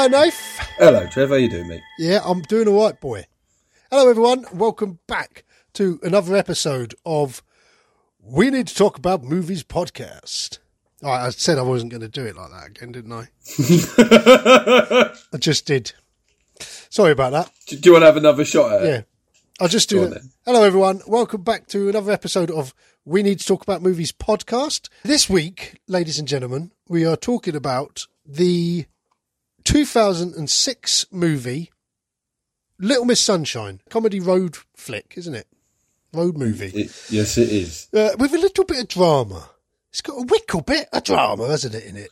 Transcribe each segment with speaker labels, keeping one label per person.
Speaker 1: Hello, Nath.
Speaker 2: Hello, Trevor. How you doing, mate?
Speaker 1: Yeah, I'm doing all right, boy. Hello, everyone. Welcome back to another episode of We Need to Talk About Movies podcast. All right, I said I wasn't going to do it like that again, didn't I? I just did. Sorry about that.
Speaker 2: Do you want to have another shot at it?
Speaker 1: Yeah, I'll just do it. Hello, everyone. Welcome back to another episode of We Need to Talk About Movies podcast. This week, ladies and gentlemen, we are talking about the 2006 movie Little Miss Sunshine, comedy road flick, isn't it? Road movie
Speaker 2: It- yes, it is.
Speaker 1: uh, with a little bit of drama. It's got a wickle bit of drama, hasn't it, in it?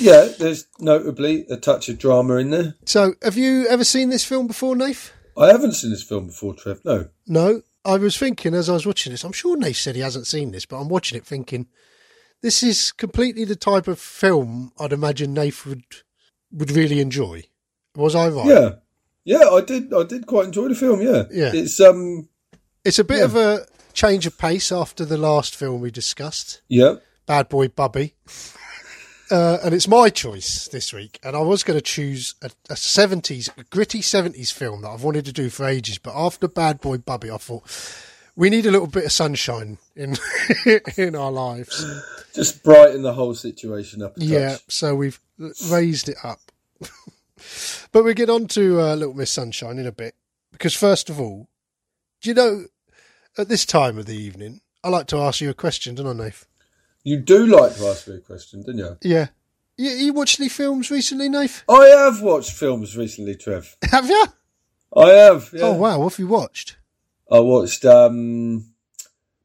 Speaker 2: Yeah, there's notably a touch of drama in there.
Speaker 1: So, have you ever seen this film before, Nath?
Speaker 2: I haven't seen this film before, Trev. No.
Speaker 1: No, I was thinking as I was watching this. I'm sure Nath said he hasn't seen this, but I'm watching it thinking this is completely the type of film I'd imagine Nath would would really enjoy. Was I right?
Speaker 2: Yeah, yeah, I did. I did quite enjoy the film. Yeah,
Speaker 1: Yeah.
Speaker 2: It's um,
Speaker 1: It's a bit
Speaker 2: Yeah.
Speaker 1: of a change of pace after the last film we discussed,
Speaker 2: yeah,
Speaker 1: Bad Boy Bubby. Uh, and it's my choice this week, and I was going to choose a, a 70s, a gritty 70s film that I've wanted to do for ages. But after Bad Boy Bubby, I thought we need a little bit of sunshine in in our lives.
Speaker 2: just brighten the whole situation up. A touch.
Speaker 1: Yeah, so we've raised it up. but we get on to uh, Little Miss Sunshine in a bit. Because, first of all, do you know, at this time of the evening, I like to ask you a question, don't I, Nath?
Speaker 2: you do like to ask me a question, don't you?
Speaker 1: Yeah. You, you watched any films recently, Nath?
Speaker 2: I have watched films recently, Trev.
Speaker 1: Have you?
Speaker 2: I have. Yeah.
Speaker 1: Oh, wow. What have you watched?
Speaker 2: I watched um,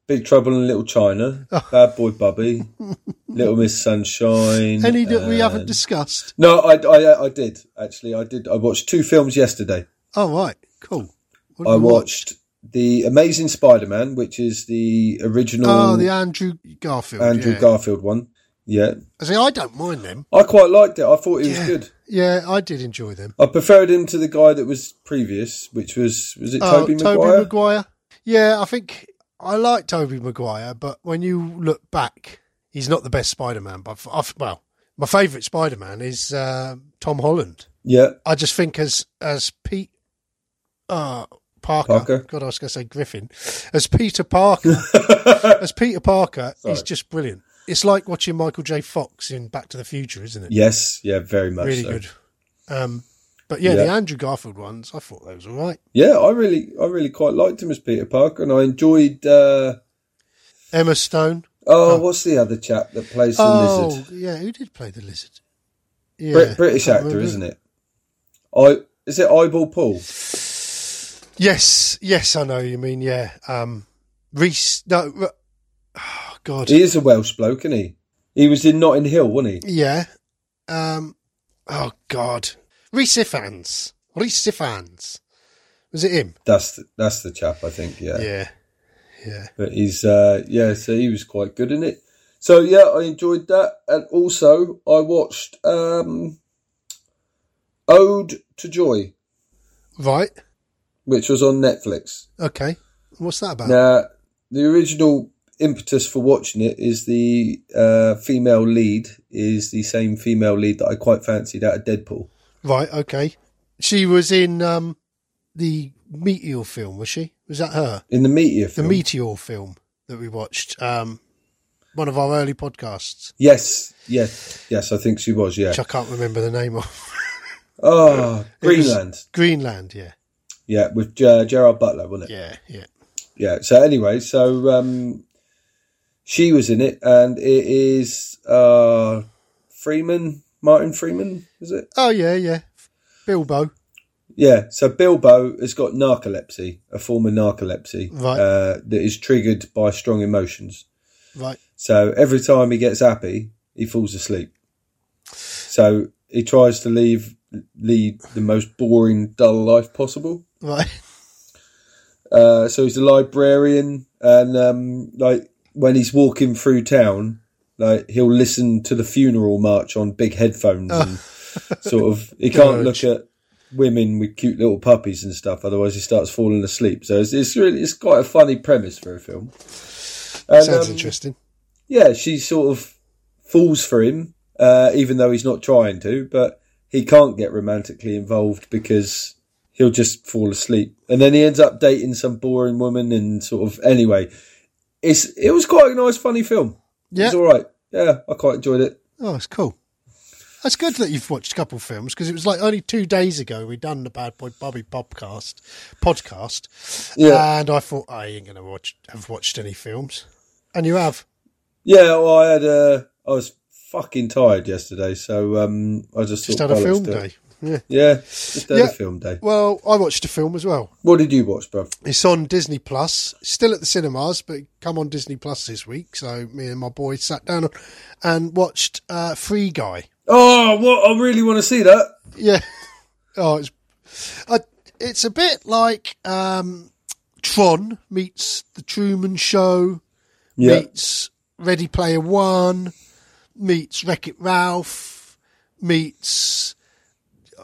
Speaker 2: Big Trouble in Little China, Bad Boy Bubby, Little Miss Sunshine.
Speaker 1: Any that we haven't discussed?
Speaker 2: No, I, I, I did actually. I did. I watched two films yesterday.
Speaker 1: Oh, right. Cool. What have
Speaker 2: I
Speaker 1: you
Speaker 2: watched the Amazing Spider-Man, which is the original
Speaker 1: Oh, the Andrew Garfield.
Speaker 2: Andrew
Speaker 1: yeah.
Speaker 2: Garfield one. Yeah, I
Speaker 1: See, I don't mind them.
Speaker 2: I quite liked it. I thought it was
Speaker 1: Yeah.
Speaker 2: good.
Speaker 1: Yeah, I did enjoy them.
Speaker 2: I preferred him to the guy that was previous, which was was it
Speaker 1: Oh,
Speaker 2: Tobey
Speaker 1: Tobey
Speaker 2: Maguire?
Speaker 1: Maguire. Yeah, I think I like Tobey Maguire, but when you look back, he's not the best Spider-Man. But I've, well, my favourite Spider-Man is uh, Tom Holland.
Speaker 2: yeah,
Speaker 1: I just think as as Pete uh, Parker,
Speaker 2: Parker.
Speaker 1: God, I was going to say Griffin, as Peter Parker, as Peter Parker, he's just brilliant. It's like watching Michael J. Fox in Back to the Future, isn't it?
Speaker 2: yes, yeah, very much
Speaker 1: really
Speaker 2: so.
Speaker 1: good. Um, but yeah, the Andrew Garfield ones, I thought those were all right.
Speaker 2: Yeah, I really, I really quite liked him as Peter Parker, and I enjoyed. Uh,
Speaker 1: Emma Stone.
Speaker 2: oh, what's the other chap that plays the
Speaker 1: Oh,
Speaker 2: lizard?
Speaker 1: yeah, who did play the lizard? Yeah,
Speaker 2: Brit- British actor,
Speaker 1: remember.
Speaker 2: isn't it? I is it Eyeball Paul?
Speaker 1: Yes, yes, I know you mean. Yeah, um, Rhys. No, oh, God,
Speaker 2: He is a Welsh bloke, isn't he? He was in Notting Hill, wasn't he?
Speaker 1: yeah. Um, oh God, Rhys Ifans. Rhys Ifans. Was it him?
Speaker 2: That's the, that's the chap, I think. Yeah,
Speaker 1: Yeah, yeah.
Speaker 2: but he's uh, yeah, so he was quite good in it. So yeah, I enjoyed that, and also I watched um, Ode to Joy,
Speaker 1: Right.
Speaker 2: which was on Netflix.
Speaker 1: Okay. What's that about?
Speaker 2: Now, the original impetus for watching it is the uh, female lead is the same female lead that I quite fancied out of Deadpool.
Speaker 1: Right. Okay. She was in um the Meteor film, was she? Was that her?
Speaker 2: In the Meteor
Speaker 1: The. Meteor film that we watched. Um, one of our early podcasts,
Speaker 2: yes, yes, yes, I think she was, yeah.
Speaker 1: which I can't remember the name of.
Speaker 2: Oh, Greenland.
Speaker 1: Greenland. Yeah.
Speaker 2: Yeah, with uh, Gerard Butler, wasn't it?
Speaker 1: Yeah. Yeah.
Speaker 2: Yeah. So anyway, so um, she was in it, and it is uh, Freeman, Martin Freeman, is it?
Speaker 1: Oh yeah. Yeah. Bilbo.
Speaker 2: Yeah. So Bilbo has got narcolepsy, a form of narcolepsy,
Speaker 1: Right.
Speaker 2: uh, that is triggered by strong emotions.
Speaker 1: Right.
Speaker 2: So every time he gets happy, he falls asleep. So he tries to leave lead the most boring, dull life possible.
Speaker 1: Right.
Speaker 2: Uh, so he's a librarian, and um, like when he's walking through town, like he'll listen to the funeral march on big headphones, and sort of he can't look at women with cute little puppies and stuff. Otherwise, he starts falling asleep. So it's, it's really it's quite a funny premise for a film. And,
Speaker 1: Sounds
Speaker 2: um,
Speaker 1: interesting.
Speaker 2: yeah, she sort of falls for him, uh, even though he's not trying to. But he can't get romantically involved because he'll just fall asleep, and then he ends up dating some boring woman, and sort of anyway, it's it was quite a nice, funny film.
Speaker 1: Yeah.
Speaker 2: It's all right. Yeah, I quite enjoyed it.
Speaker 1: Oh, it's cool. That's good that you've watched a couple of films because it was like only two days ago we done the Bad Boy Bubby podcast podcast,
Speaker 2: Yeah.
Speaker 1: and I thought I ain't gonna watch have watched any films, and you have.
Speaker 2: Yeah, well, I had Uh, I was fucking tired yesterday, so um, I just
Speaker 1: Just
Speaker 2: thought,
Speaker 1: had a
Speaker 2: "Oh,
Speaker 1: film
Speaker 2: do it."
Speaker 1: day. Yeah.
Speaker 2: Yeah, just had
Speaker 1: Yeah.
Speaker 2: a film day.
Speaker 1: Well, I watched a film as well.
Speaker 2: What did you watch, bruv?
Speaker 1: It's on Disney Plus. Still at the cinemas, but come on Disney Plus this week. So me and my boy sat down and watched uh, Free Guy.
Speaker 2: Oh, what? I really want to see that.
Speaker 1: Yeah. Oh, it's uh, it's a bit like um, Tron meets The Truman Show
Speaker 2: Yeah,
Speaker 1: meets Ready Player One meets Wreck It Ralph meets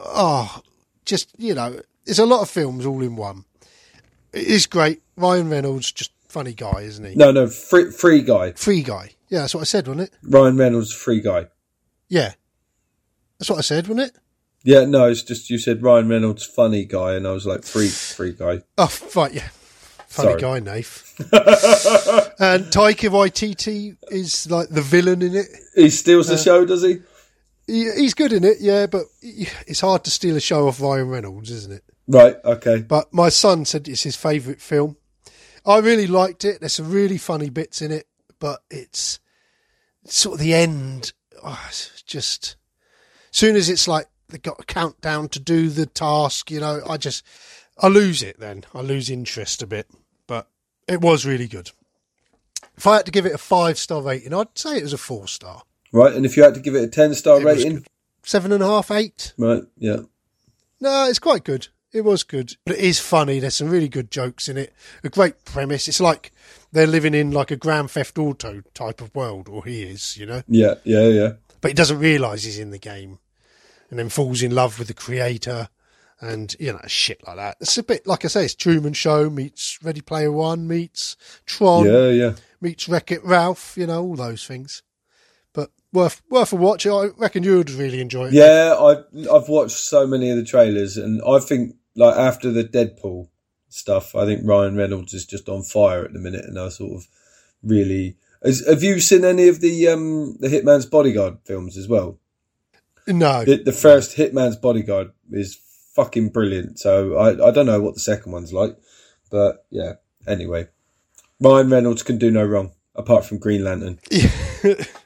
Speaker 1: oh, just you know, it's a lot of films all in one. It is great. Ryan Reynolds, just funny guy, isn't he?
Speaker 2: no, no, free, free guy.
Speaker 1: Free guy. Yeah, that's what I said, wasn't it?
Speaker 2: Ryan Reynolds, free guy.
Speaker 1: Yeah, that's what I said, wasn't it?
Speaker 2: Yeah, no, it's just you said Ryan Reynolds, funny guy, and I was like, free, free guy.
Speaker 1: Oh, right, yeah. Funny
Speaker 2: Sorry.
Speaker 1: guy, Nath. and Taika Waititi is like the villain in it.
Speaker 2: He steals the uh, show, does he?
Speaker 1: He, he's good in it, yeah, but it's hard to steal a show off Ryan Reynolds, isn't it?
Speaker 2: Right. Okay.
Speaker 1: But my son said it's his favourite film. I really liked it. There's some really funny bits in it, but it's sort of the end. Oh, just as soon as it's like they've got a countdown to do the task, you know, I just I lose it. Then I lose interest a bit. But it was really good. If I had to give it a five star rating, I'd say it was a four star.
Speaker 2: Right. And if you had to give it a ten star
Speaker 1: It
Speaker 2: rating.
Speaker 1: Seven and a half, eight.
Speaker 2: right? Yeah.
Speaker 1: No, it's quite good. It was good. But it is funny. There's some really good jokes in it. A great premise. It's like they're living in like a Grand Theft Auto type of world, or he is, you know.
Speaker 2: Yeah. Yeah. Yeah.
Speaker 1: But he doesn't realise he's in the game and then falls in love with the creator and, you know, shit like that. It's a bit, like I say, it's Truman Show meets Ready Player One meets Tron
Speaker 2: Yeah. Yeah.
Speaker 1: meets Wreck It Ralph, you know, all those things. Worth worth a watch. I reckon you would really enjoy it.
Speaker 2: Yeah, I've I've watched so many of the trailers, and I think like after the Deadpool stuff, I think Ryan Reynolds is just on fire at the minute, and I sort of really. Has, have you seen any of the um the Hitman's Bodyguard films as well?
Speaker 1: No.
Speaker 2: The, the first Hitman's Bodyguard is fucking brilliant. So I I don't know what the second one's like, but yeah. Anyway, Ryan Reynolds can do no wrong apart from Green Lantern.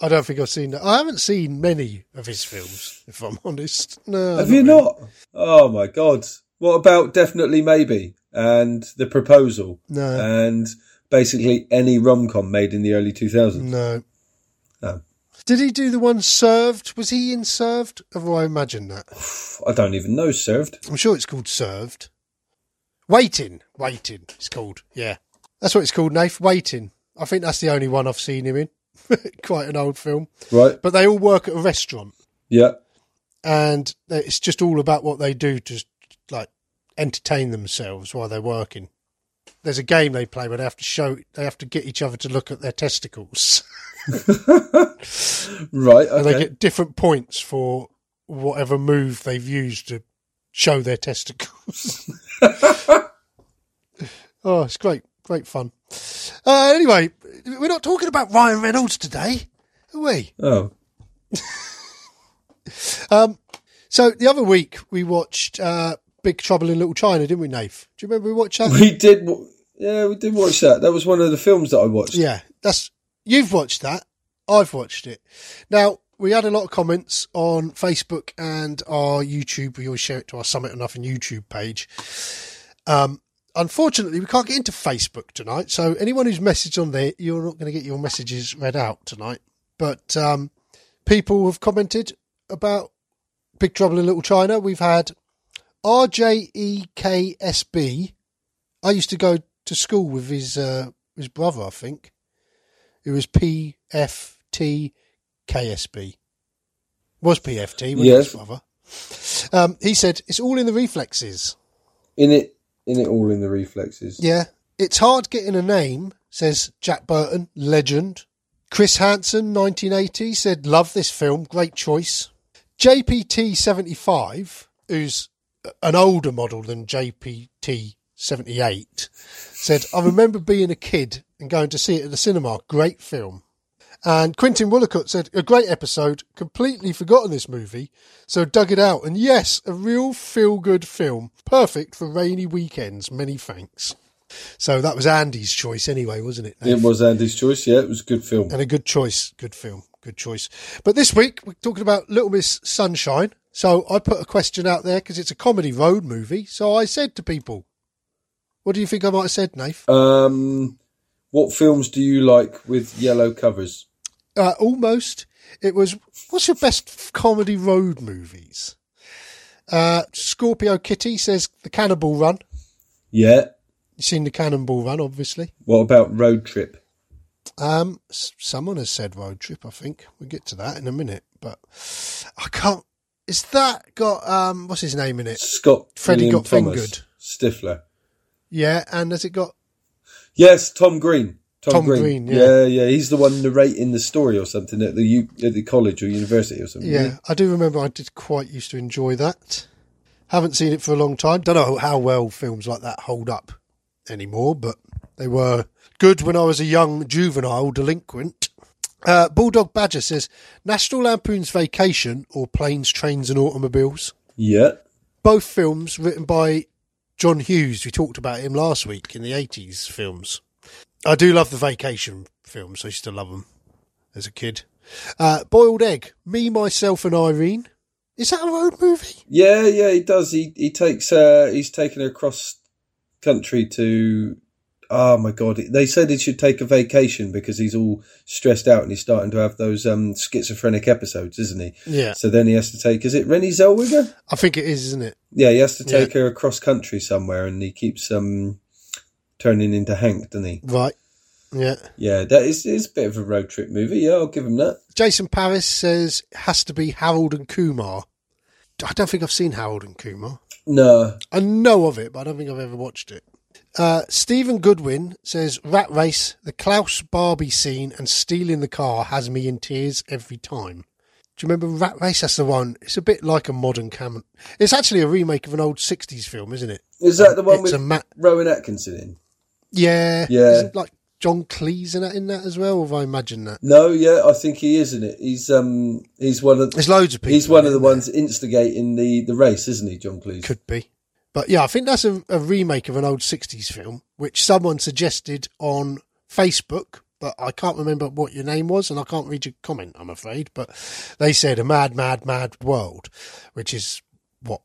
Speaker 1: I don't think I've seen that. I haven't seen many of his films, if I'm honest. No.
Speaker 2: Have you
Speaker 1: really.
Speaker 2: not? Oh my god! What about definitely maybe and the proposal
Speaker 1: No.
Speaker 2: and basically any rom com made in the early two thousands?
Speaker 1: No.
Speaker 2: No.
Speaker 1: Did he do the one Served? Was he in Served? Or have I imagined that?
Speaker 2: I don't even know. Served.
Speaker 1: I'm sure it's called Served. Waiting. Waiting, it's called. Yeah. That's what it's called, Nath. Waiting. I think that's the only one I've seen him in. Quite an old film.
Speaker 2: Right.
Speaker 1: But they all work at a restaurant.
Speaker 2: Yeah.
Speaker 1: and it's just all about what they do to like entertain themselves while they're working. There's a game they play where they have to show they have to get each other to look at their testicles,
Speaker 2: Right.
Speaker 1: and they get different points for whatever move they've used to show their testicles. oh, it's great, great fun. Uh, anyway, we're not talking about Ryan Reynolds today, are we?
Speaker 2: Oh.
Speaker 1: Um, so the other week we watched uh, Big Trouble in Little China, didn't we, Nath? Do you remember we watched that?
Speaker 2: We did. Yeah, we did watch that. That was one of the films that I watched.
Speaker 1: yeah, that's you've watched that. I've watched it. Now we had a lot of comments on Facebook and our YouTube. We always share it to our Summit Enough and YouTube page. Um, unfortunately, we can't get into Facebook tonight. So anyone who's messaged on there, you're not going to get your messages read out tonight. But um, people have commented about Big Trouble in Little China. We've had E RJEKSB. I used to go to school with his uh, his brother, I think. It was PFTKSB. Was PFT,
Speaker 2: Yes.
Speaker 1: his brother? Um, he said it's all in the reflexes.
Speaker 2: In it, in it all in the reflexes.
Speaker 1: Yeah, it's hard getting a name. Says Jack Burton, legend. Chris Hansen, 1980, said love this film, great choice. JPT75, who's an older model than JPT78, said, I remember being a kid and going to see it at the cinema. Great film. And Quentin Willicott said, a great episode, completely forgotten this movie, so dug it out. And yes, a real feel good film, perfect for rainy weekends. Many thanks. So that was Andy's choice anyway, wasn't it?
Speaker 2: It was Andy's choice. Yeah, it was a good film.
Speaker 1: And a good choice. Good film. Good choice. But this week, we're talking about Little Miss Sunshine. So I put a question out there because it's a comedy road movie. So I said to people, what do you think I might have said, Nath?
Speaker 2: Um, what films do you like with yellow covers?
Speaker 1: Uh, almost. It was, what's your best comedy road movies? Uh, Scorpio Kitty says The Cannonball Run.
Speaker 2: Yeah.
Speaker 1: You've seen The Cannonball Run, obviously.
Speaker 2: What about Road Trip?
Speaker 1: Um, someone has said Road Trip, I think. We'll get to that in a minute. But I can't. Is that got, um, what's his name in it?
Speaker 2: Scott
Speaker 1: Freddie
Speaker 2: William
Speaker 1: got
Speaker 2: Thomas,
Speaker 1: fingered.
Speaker 2: Stifler.
Speaker 1: Yeah, and has it got
Speaker 2: Yes, Tom Green.
Speaker 1: Tom Green, yeah.
Speaker 2: yeah, yeah. He's the one narrating the story or something at the U- at the college or university or something.
Speaker 1: Yeah, I do remember I did quite used to enjoy that. Haven't seen it for a long time. Don't know how well films like that hold up anymore, but they were good when I was a young juvenile delinquent. Uh, Bulldog Badger says National Lampoon's Vacation or Planes, Trains and Automobiles.
Speaker 2: Yeah.
Speaker 1: Both films written by John Hughes. We talked about him last week in the 80s films. I do love the Vacation films. I used to love them as a kid. Uh, Boiled Egg, Me, Myself and Irene. Is that a road movie?
Speaker 2: Yeah, yeah, he does. He he takes uh he's taken her across country to oh my god. They said he should take a vacation because he's all stressed out and he's starting to have those um schizophrenic episodes, isn't he?
Speaker 1: Yeah.
Speaker 2: So then he has to take is it Renée Zellweger?
Speaker 1: I think it is, isn't it?
Speaker 2: Yeah, he has to take her across country somewhere and he keeps um turning into Hank, doesn't he?
Speaker 1: Right. Yeah.
Speaker 2: Yeah, that is is a bit of a road trip movie, yeah, I'll give him that.
Speaker 1: Jason Paris says it has to be Harold and Kumar. I don't think I've seen Harold and Kumar.
Speaker 2: No.
Speaker 1: I know of it, but I don't think I've ever watched it. Uh, Stephen Goodwin says Rat Race, the Klaus Barbie scene, and stealing the car has me in tears every time. Do you remember Rat Race? That's the one. It's a bit like a modern Cam. It's actually a remake of an old '60s film, isn't it?
Speaker 2: Is that the one
Speaker 1: It's
Speaker 2: with
Speaker 1: ma-
Speaker 2: Rowan Atkinson in?
Speaker 1: Yeah,
Speaker 2: Yeah.
Speaker 1: Like John Cleese in that in that as well? Or have I imagined that?
Speaker 2: No, yeah, I think he is in it. He's um he's one of
Speaker 1: There's loads of people.
Speaker 2: he's one of the
Speaker 1: isn't
Speaker 2: ones instigating the the race, isn't he, John Cleese?
Speaker 1: Could be. But yeah, I think that's a, a remake of an old 60s film, which someone suggested on Facebook, but I can't remember what your name was, and I can't read your comment, I'm afraid. But they said A Mad, Mad, Mad World, which is what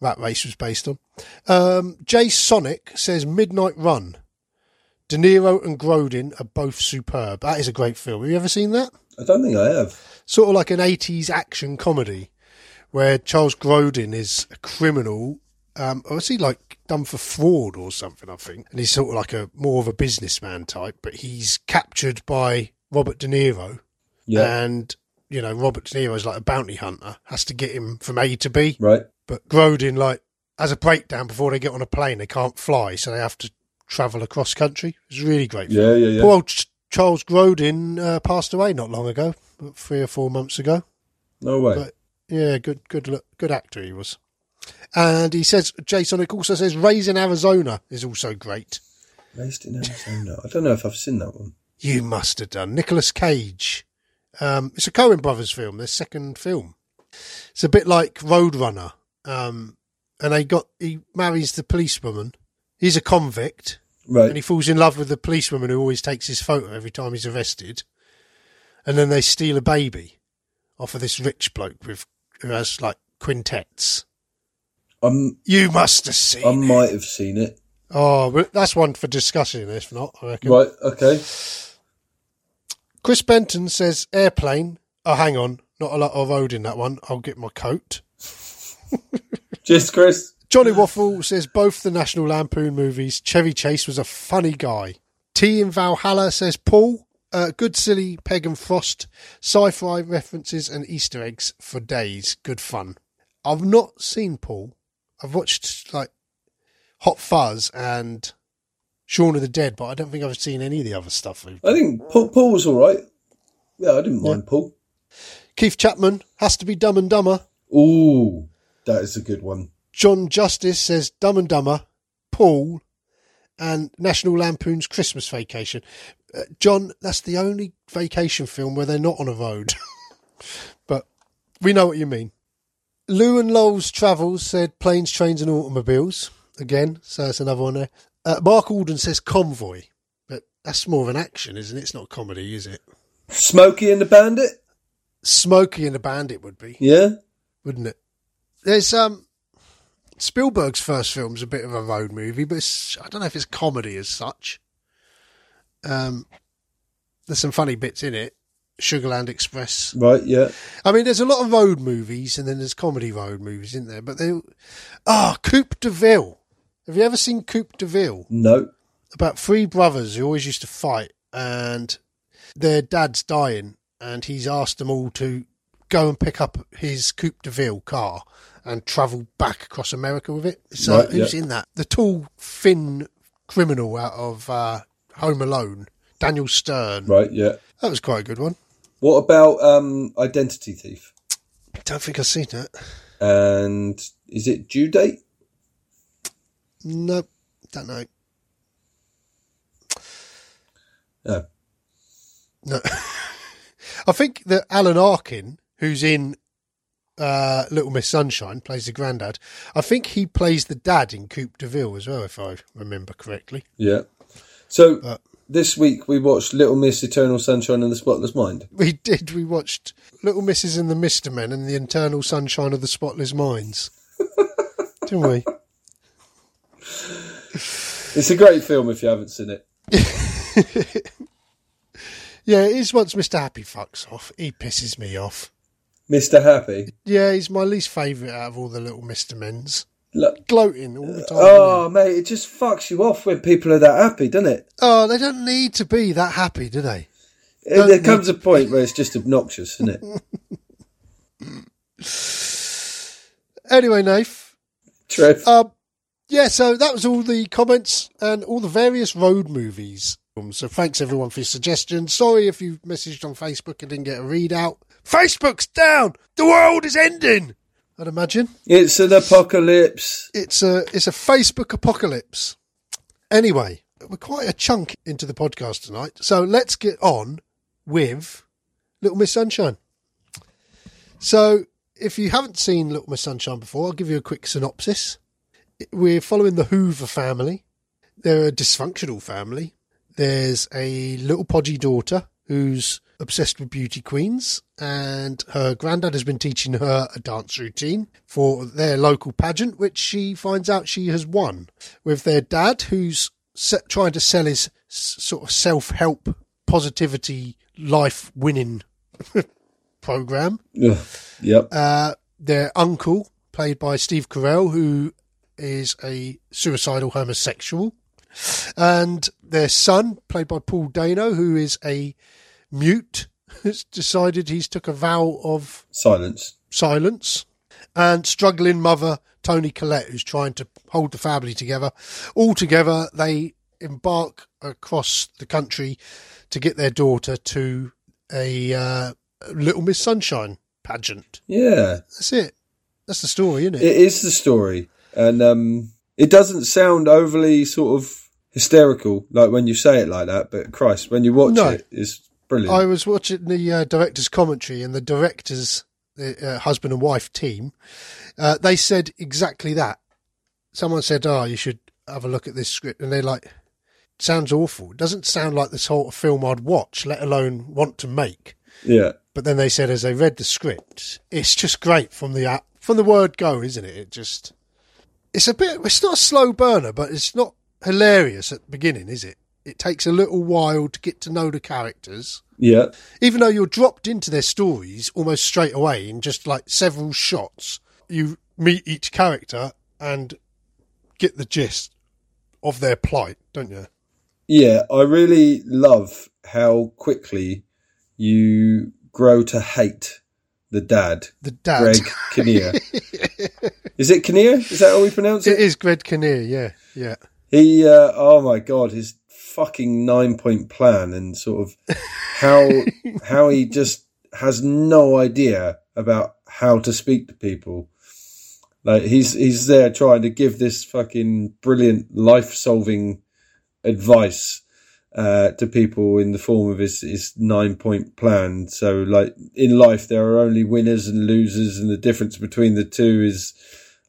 Speaker 1: Rat Race was based on. Um, Jay Sonic says Midnight Run. De Niro and Grodin are both superb. That is a great film. Have you ever seen that?
Speaker 2: I don't think I have.
Speaker 1: sort of like an 80s action comedy where Charles Grodin is a criminal. Um, or is he like done for fraud or something? I think, and he's sort of like a more of a businessman type, but he's captured by Robert De Niro,
Speaker 2: Yeah,
Speaker 1: and you know Robert De Niro is like a bounty hunter, has to get him from A to B,
Speaker 2: right.
Speaker 1: but Grodin like has a breakdown before they get on a plane. They can't fly, so they have to travel across country. It's really great.
Speaker 2: Yeah, yeah, yeah.
Speaker 1: Poor old Ch- Charles Grodin uh, passed away not long ago, about three or four months ago.
Speaker 2: no way.
Speaker 1: but- Yeah, good, good, good actor he was. And he says, Jay Sonic also says, Raised in Arizona is also great.
Speaker 2: Raised in Arizona. I don't know if I've seen that one.
Speaker 1: You must have done. Nicolas Cage. Um, it's a Coen Brothers film, their second film. It's a bit like Roadrunner. Um, and they got, he marries the policewoman. He's a convict.
Speaker 2: Right.
Speaker 1: And he falls in love with the policewoman who always takes his photo every time he's arrested. And then they steal a baby off of this rich bloke with who has like quintets.
Speaker 2: I'm,
Speaker 1: You must have seen.
Speaker 2: I might have seen it.
Speaker 1: Oh, but that's one for discussion. If not, I reckon.
Speaker 2: Right. Okay.
Speaker 1: Chris Benton says airplane. Oh, hang on, not a lot of road in that one. I'll get my coat.
Speaker 2: Cheers, Chris.
Speaker 1: Johnny Waffle says both the National Lampoon movies. Chevy Chase was a funny guy. T in Valhalla says Paul. Uh, good silly Pegg and Frost, sci-fi references and Easter eggs for days. Good fun. I've not seen Paul. I've watched like Hot Fuzz and Shaun of the Dead, but I don't think I've seen any of the other stuff.
Speaker 2: I think Paul, Paul was all right. Yeah, I didn't mind Paul.
Speaker 1: Keith Chapman has to be Dumb and Dumber.
Speaker 2: Ooh, that is a good one.
Speaker 1: John Justice says Dumb and Dumber, Paul, and National Lampoon's Christmas Vacation. Uh, John, that's the only vacation film where they're not on a road. but we know what you mean. Lou and Lowell's Travels said Planes, Trains and Automobiles. Again, so that's another one there. Uh, Mark Alden says Convoy. But that's more of an action, isn't it? It's not comedy, is it?
Speaker 2: Smokey and the Bandit.
Speaker 1: Smokey and the Bandit would be,
Speaker 2: Yeah.
Speaker 1: wouldn't it? There's um Spielberg's first film's a bit of a road movie, but it's, I don't know if it's comedy as such. Um, there's some funny bits in it. Sugarland Express.
Speaker 2: Right. Yeah.
Speaker 1: I mean, there's a lot of road movies, and then there's comedy road movies, isn't there? But they, ah, Coupe de Ville. Have you ever seen Coupe de Ville?
Speaker 2: No.
Speaker 1: About three brothers who always used to fight, and their dad's dying, and he's asked them all to go and pick up his Coupe de Ville car and travel back across America with it. So
Speaker 2: Right,
Speaker 1: who's
Speaker 2: yeah.
Speaker 1: in that? The tall, thin criminal out of uh, Home Alone, Daniel Stern.
Speaker 2: Right. Yeah.
Speaker 1: That was quite a good one.
Speaker 2: What about um, Identity Thief?
Speaker 1: Don't think I've seen that.
Speaker 2: And is it due date?
Speaker 1: No, don't know.
Speaker 2: No.
Speaker 1: No. I think that Alan Arkin, who's in uh, Little Miss Sunshine, plays the granddad. I think he plays the dad in Coupe de Ville as well, if I remember correctly.
Speaker 2: Yeah. So
Speaker 1: But-
Speaker 2: this week we watched Little Miss Eternal Sunshine and the Spotless Mind.
Speaker 1: We did. We watched Little Misses and the Mister Men and the Eternal Sunshine of the Spotless Minds. Didn't we?
Speaker 2: It's a great film if you haven't seen it.
Speaker 1: Yeah, it is once Mr. Happy fucks off. He pisses me off.
Speaker 2: Mr. Happy.
Speaker 1: Yeah, he's my least favourite out of all the little Mr. Men's.
Speaker 2: Look.
Speaker 1: Gloating all the time.
Speaker 2: Oh, mate, it just fucks you off when people are that happy, doesn't it?
Speaker 1: Oh, they don't need to be that happy, do they?
Speaker 2: There there comes a point where it's just obnoxious, isn't it?
Speaker 1: Anyway, Nath.
Speaker 2: Trev.
Speaker 1: Um, yeah, so that was all the comments and all the various road movies. Um, So thanks everyone for your suggestions. Sorry if you messaged on Facebook and didn't get a readout. Facebook's down. The world is ending. I'd imagine
Speaker 2: It's an apocalypse.
Speaker 1: it's a it's a Facebook apocalypse. Anyway, we're quite a chunk into the podcast tonight, so let's get on with Little Miss Sunshine. So, if you haven't seen Little Miss Sunshine before, I'll give you a quick synopsis. We're following the Hoover family. They're a dysfunctional family. There's a little podgy daughter who's obsessed with beauty queens, and her granddad has been teaching her a dance routine for their local pageant, which she finds out she has won. With their dad, who's trying to sell his s- sort of self help, positivity, life winning program
Speaker 2: Ugh. Yep.
Speaker 1: uh, their uncle, played by Steve Carell, who is a suicidal homosexual, and their son, played by Paul Dano, who is a mute, has decided he's took a vow of
Speaker 2: Silence.
Speaker 1: silence, and struggling mother Toni Collette, who's trying to hold the family together. All together, they embark across the country to get their daughter to a uh, Little Miss Sunshine pageant.
Speaker 2: Yeah.
Speaker 1: That's it. That's the story, isn't it?
Speaker 2: It is the story. And um, it doesn't sound overly sort of hysterical, like when you say it like that, but Christ, when you watch
Speaker 1: No.
Speaker 2: it, it's brilliant.
Speaker 1: I was watching the uh, director's commentary, and the director's uh, husband and wife team, uh, they said exactly that. Someone said, "Oh, you should have a look at this script," and they're like, "Sounds awful. It doesn't sound like the sort of film I'd watch, let alone want to make."
Speaker 2: yeah.
Speaker 1: But then they said, as they read the script, it's just great from the uh, from the word go, isn't it? It just it's a bit. It's not a slow burner, but it's not hilarious at the beginning, is it? It takes a little while to get to know the characters,
Speaker 2: Yeah.
Speaker 1: even though you're dropped into their stories almost straight away in just like several shots. You meet each character and get the gist of their plight, don't you?
Speaker 2: Yeah. I really love how quickly you grow to hate the dad,
Speaker 1: The dad.
Speaker 2: Greg Kinnear. is it Kinnear? Is that how we pronounce
Speaker 1: It
Speaker 2: it?
Speaker 1: is Greg Kinnear, yeah, yeah.
Speaker 2: He, uh, oh my god, his fucking nine point plan and sort of how how he just has no idea about how to speak to people. Like he's he's there trying to give this fucking brilliant life solving advice uh, to people in the form of his, his nine point plan. So, like in life, there are only winners and losers, and the difference between the two is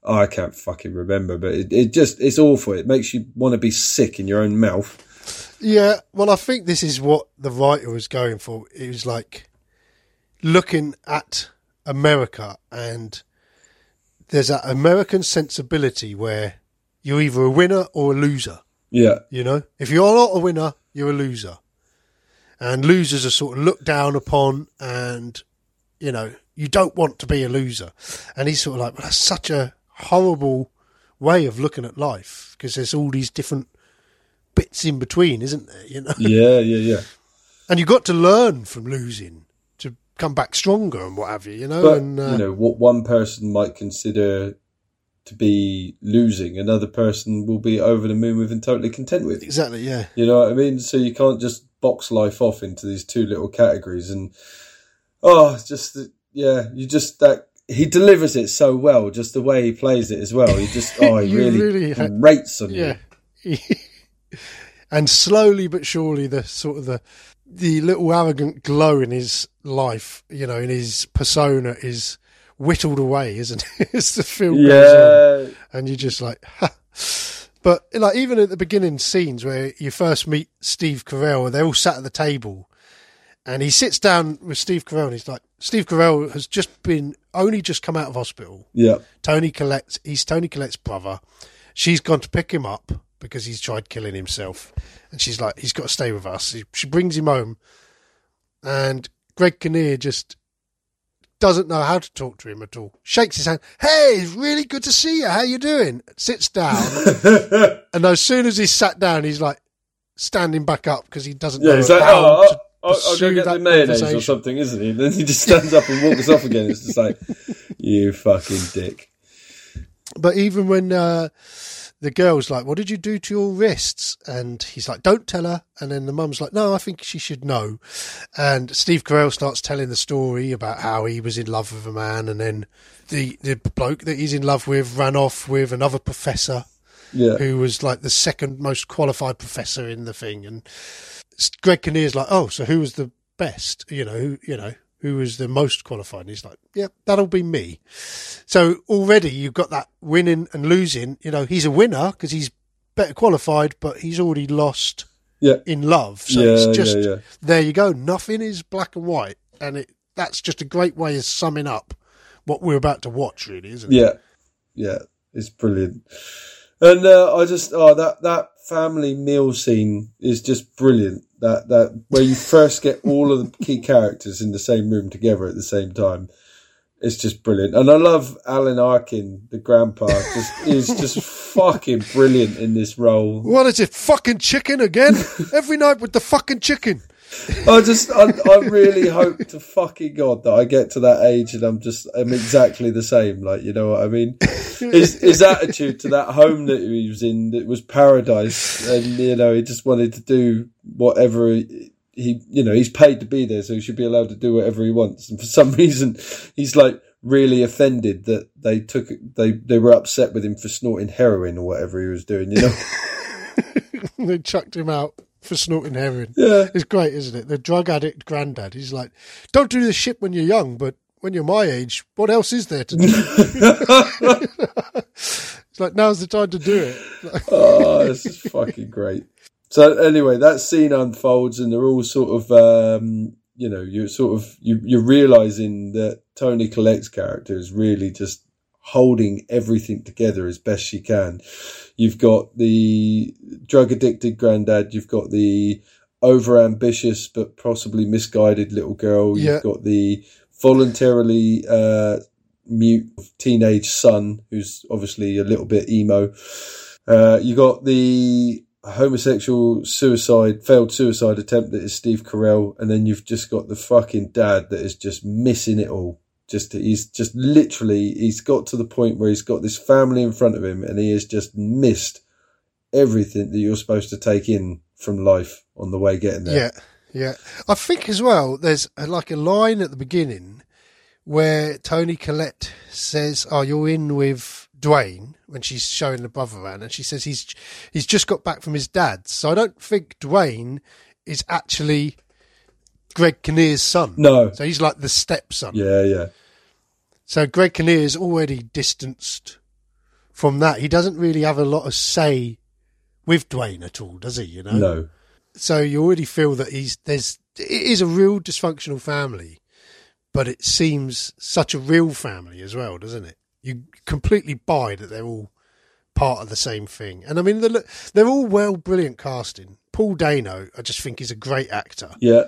Speaker 2: I can't fucking remember, but it, it just it's awful. It makes you want to be sick in your own mouth.
Speaker 1: Yeah, well, I think this is what the writer was going for. It was like looking at America, and there's that American sensibility where you're either a winner or a loser.
Speaker 2: Yeah,
Speaker 1: You know, if you're not a winner, you're a loser. And losers are sort of looked down upon, and you know, you don't want to be a loser. And he's sort of like, well, that's such a horrible way of looking at life because there's all these different bits in between, isn't there? You know,
Speaker 2: yeah, yeah, yeah.
Speaker 1: and you've got to learn from losing to come back stronger and what have you. You know,
Speaker 2: But
Speaker 1: and uh,
Speaker 2: you know what one person might consider to be losing, another person will be over the moon with and totally content with.
Speaker 1: exactly, yeah,
Speaker 2: You know what I mean? So you can't just box life off into these two little categories. And oh, just the- yeah, you just that he delivers it so well, just the way he plays it as well. He just oh, he really,
Speaker 1: really
Speaker 2: rates on you.
Speaker 1: yeah. and slowly but surely, the sort of the the little arrogant glow in his life, you know, in his persona, is whittled away, isn't it? As the film goes on, and you're just like, ha. But like even at the beginning scenes where you first meet Steve Carell, and they're all sat at the table, and he sits down with Steve Carell, and he's like, Steve Carell has just been only just come out of hospital.
Speaker 2: yeah,
Speaker 1: Toni Collette's he's Toni Collette's brother. She's gone to pick him up because he's tried killing himself, and she's like, he's got to stay with us. She brings him home, and Greg Kinnear just doesn't know how to talk to him at all. Shakes his hand. Hey, it's really good to see you. How you doing? Sits down, and as soon as he's sat down, he's like standing back up because he doesn't
Speaker 2: yeah.
Speaker 1: know
Speaker 2: He's like,
Speaker 1: how
Speaker 2: oh,
Speaker 1: to
Speaker 2: I'll, I'll go get the mayonnaise or something, isn't he? Then he just stands up and walks off again. It's just like, you fucking dick.
Speaker 1: But even when uh, the girl's like, "What did you do to your wrists?" and he's like, "Don't tell her," and then the mum's like, "No, I think she should know." And Steve Carell starts telling the story about how he was in love with a man, and then the the bloke that he's in love with ran off with another professor
Speaker 2: Yeah,
Speaker 1: who was like the second most qualified professor in the thing, and Greg Kinnear's like, "Oh, so who was the best? You know, who you know." Who was the most qualified? And he's like, yeah, that'll be me. So already you've got that winning and losing. You know, he's a winner because he's better qualified, but he's already lost
Speaker 2: yeah,
Speaker 1: in love. So
Speaker 2: yeah,
Speaker 1: it's just
Speaker 2: yeah, yeah.
Speaker 1: there you go. Nothing is black and white, and it that's just a great way of summing up what we're about to watch, really, isn't it?
Speaker 2: Yeah, yeah, it's brilliant. And uh, I just oh that that family meal scene is just brilliant. That that where you first get all of the key characters in the same room together at the same time. It's just brilliant, and I love Alan Arkin, the grandpa. Just is just fucking brilliant in this role.
Speaker 1: What is it? Fucking chicken again? Every night with the fucking chicken.
Speaker 2: I just, I, I really hope to fucking God that I get to that age and I'm just, I'm exactly the same. Like, you know what I mean? His, his attitude to that home that he was in, that was paradise. And, you know, he just wanted to do whatever he, he, you know, he's paid to be there, so he should be allowed to do whatever he wants. And for some reason, he's like really offended that they took, they, they were upset with him for snorting heroin or whatever he was doing, you know?
Speaker 1: they chucked him out for snorting heroin.
Speaker 2: yeah.
Speaker 1: It's great, isn't it? The drug addict granddad. He's like, don't do this shit when you're young, but when you're my age, what else is there to do? it's like, now's the time to do it.
Speaker 2: Oh, this is fucking great. So anyway, that scene unfolds, and they're all sort of, um, you know, you're sort of you, you're realizing that Toni Collette's character is really just holding everything together as best she can. You've got the drug addicted granddad. You've got the over ambitious but possibly misguided little girl.
Speaker 1: Yeah.
Speaker 2: You've got the voluntarily uh, mute teenage son who's obviously a little bit emo. Uh, you got the homosexual suicide, failed suicide attempt that is Steve Carell, and then you've just got the fucking dad that is just missing it all. Just he's just literally he's got to the point where he's got this family in front of him, and he has just missed everything that you're supposed to take in from life on the way getting there.
Speaker 1: yeah, Yeah, I think as well. There's a, like a line at the beginning where Toni Collette says, "Oh, you're in with Dwayne," when she's showing the brother around, and she says he's he's just got back from his dad. So I don't think Dwayne is actually Greg Kinnear's son.
Speaker 2: No.
Speaker 1: So he's like the stepson.
Speaker 2: Yeah, yeah.
Speaker 1: So Greg Kinnear is already distanced from that. He doesn't really have a lot of say with Dwayne at all, does he? You know.
Speaker 2: No.
Speaker 1: So you already feel that he's there's it is a real dysfunctional family, but it seems such a real family as well, doesn't it? You completely buy that they're all part of the same thing, and I mean they're, they're all well, brilliant casting. Paul Dano, I just think is a great actor,
Speaker 2: Yeah.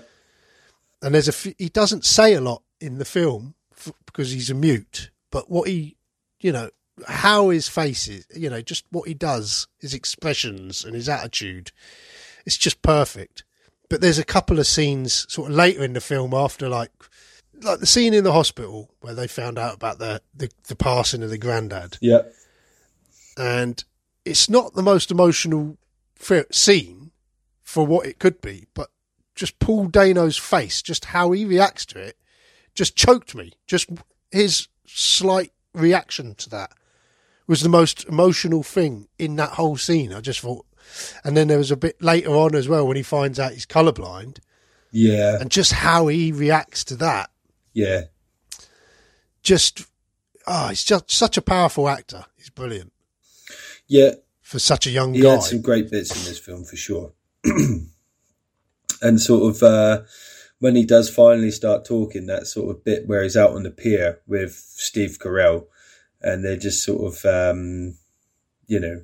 Speaker 1: And there's a f- he doesn't say a lot in the film f- because he's a mute, but what he, you know, how his face is, you know, just what he does, his expressions and his attitude, it's just perfect. But there's a couple of scenes sort of later in the film after like like the scene in the hospital where they found out about the the, the passing of the granddad,
Speaker 2: Yeah.
Speaker 1: and it's not the most emotional fi- scene for what it could be, but just Paul Dano's face, just how he reacts to it, just choked me. Just his slight reaction to that was the most emotional thing in that whole scene. I just thought, and then there was a bit later on as well when he finds out he's colourblind,
Speaker 2: Yeah.
Speaker 1: and just how he reacts to that.
Speaker 2: Yeah.
Speaker 1: Just, oh, he's just such a powerful actor. He's brilliant
Speaker 2: Yeah.
Speaker 1: for such a young
Speaker 2: He
Speaker 1: guy.
Speaker 2: had some great bits in this film for sure. and sort of uh, when he does finally start talking, that sort of bit where he's out on the pier with Steve Carell, and they're just sort of, um, you know,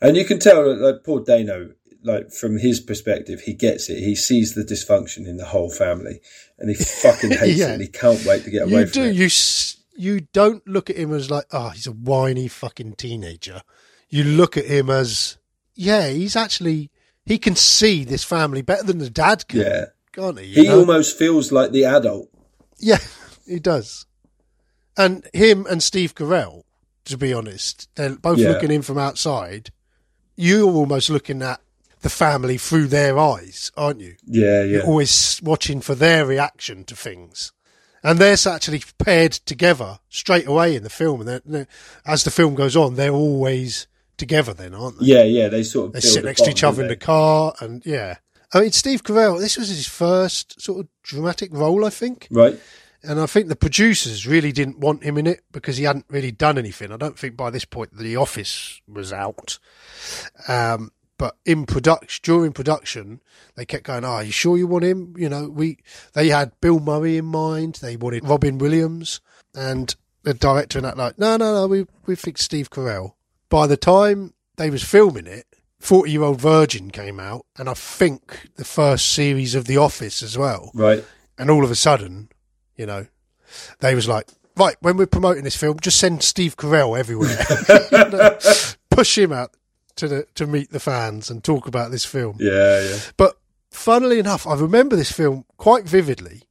Speaker 2: and you can tell like Paul Dano, like from his perspective, he gets it. He sees the dysfunction in the whole family, and he fucking hates
Speaker 1: Yeah.
Speaker 2: it. and He can't wait to get away
Speaker 1: you
Speaker 2: from
Speaker 1: do.
Speaker 2: it.
Speaker 1: You s- you don't look at him as like, oh, he's a whiny fucking teenager. You look at him as, yeah, he's actually he can see this family better than the dad can,
Speaker 2: Yeah,
Speaker 1: can't he?
Speaker 2: He
Speaker 1: know?
Speaker 2: almost feels like the adult.
Speaker 1: yeah, he does. And him and Steve Carell, to be honest, they're both
Speaker 2: Yeah.
Speaker 1: looking in from outside. You're almost looking at the family through their eyes, aren't you?
Speaker 2: Yeah, yeah,
Speaker 1: You're always watching for their reaction to things. And they're actually paired together straight away in the film. And as the film goes on, they're always together then, aren't they?
Speaker 2: yeah, yeah. They sort of
Speaker 1: They sit next to each other in the car. And yeah. I mean, Steve Carell, this was his first sort of dramatic role, I think.
Speaker 2: right.
Speaker 1: And I think the producers really didn't want him in it because he hadn't really done anything. I don't think by this point The Office was out. Um, but in production, during production, they kept going, "Oh, are you sure you want him?" You know, we they had Bill Murray in mind. They wanted Robin Williams, and the director and that like, "No, no, no, we we think Steve Carell." By the time they was filming it, Forty Year Old Virgin came out, and I think the first series of The Office as well
Speaker 2: Right.
Speaker 1: and all of a sudden, you know, they was like, right, when we're promoting this film, just send Steve Carell everywhere, push him out to the to meet the fans and talk about this film.
Speaker 2: Yeah, yeah.
Speaker 1: But funnily enough, I remember this film quite vividly.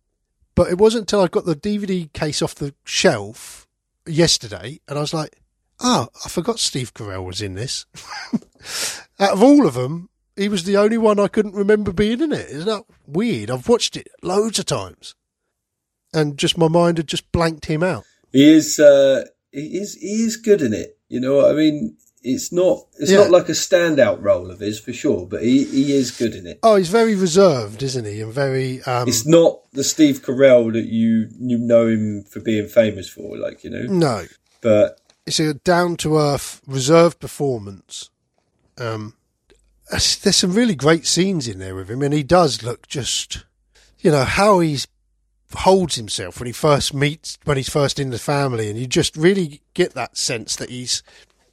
Speaker 1: But it wasn't until I got the DVD case off the shelf yesterday, and I was like, "Oh, I forgot Steve Carell was in this." Out of all of them, he was the only one I couldn't remember being in it. Isn't that weird? I've watched it loads of times, and just my mind had just blanked him out.
Speaker 2: He is. Uh, he is. He is good in it. You know. what I mean, it's not. It's
Speaker 1: Yeah.
Speaker 2: not like a standout role of his for sure, but he he is good in it.
Speaker 1: Oh, he's very reserved, isn't he? And very um,
Speaker 2: It's not the Steve Carell that you you know him for being famous for, like you know.
Speaker 1: no.
Speaker 2: But
Speaker 1: it's a down to earth, reserved performance. Um, there's some really great scenes in there with him, and he does look just, you know, how he holds himself when he first meets, when he's first in the family, and you just really get that sense that he's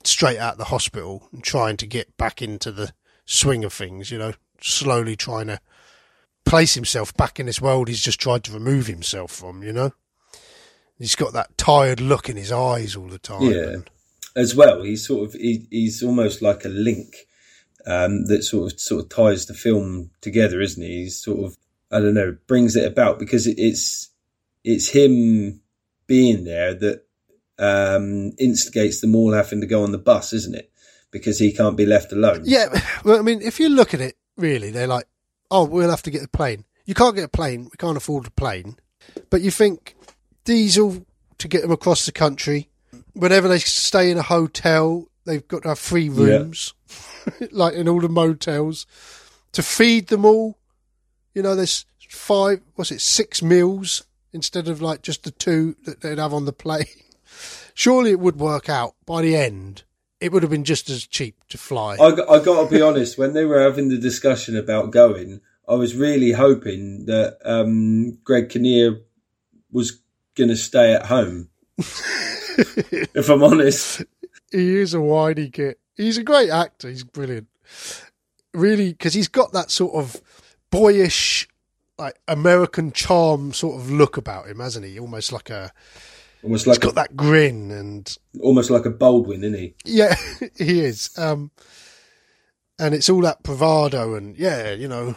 Speaker 1: straight out of the hospital and trying to get back into the swing of things, you know, slowly trying to place himself back in this world he's just tried to remove himself from, you know. He's got that tired look in his eyes all the time.
Speaker 2: Yeah.
Speaker 1: and-
Speaker 2: as well, he's sort of he, he's almost like a link um, that sort of sort of ties the film together, isn't he? He's sort of I don't know brings it about because it, it's it's him being there that um, instigates them all having to go on the bus, isn't it? Because he can't be left alone.
Speaker 1: Yeah, well, I mean, if you look at it, really, they're like, "Oh, we'll have to get a plane." You can't get a plane. We can't afford a plane. But you think diesel to get them across the country. Whenever they stay in a hotel, they've got to have free rooms, like in all the motels. To feed them all, you know, there's five, what's it, six meals instead of like just the two that they'd have on the plane. Surely it would work out by the end. It would have been just as cheap to fly.
Speaker 2: I, got- I got to be honest, when they were having the discussion about going, I was really hoping that um, Greg Kinnear was going to stay at home. if I'm honest.
Speaker 1: he is a whiny git. He's a great actor. He's brilliant. Really, because he's got that sort of boyish, like American charm sort of look about him, hasn't he? Almost like a.
Speaker 2: Almost
Speaker 1: He's
Speaker 2: like
Speaker 1: got that grin, and
Speaker 2: almost like a Baldwin, isn't he?
Speaker 1: yeah, he is. Um, and it's all that bravado, and yeah, you know,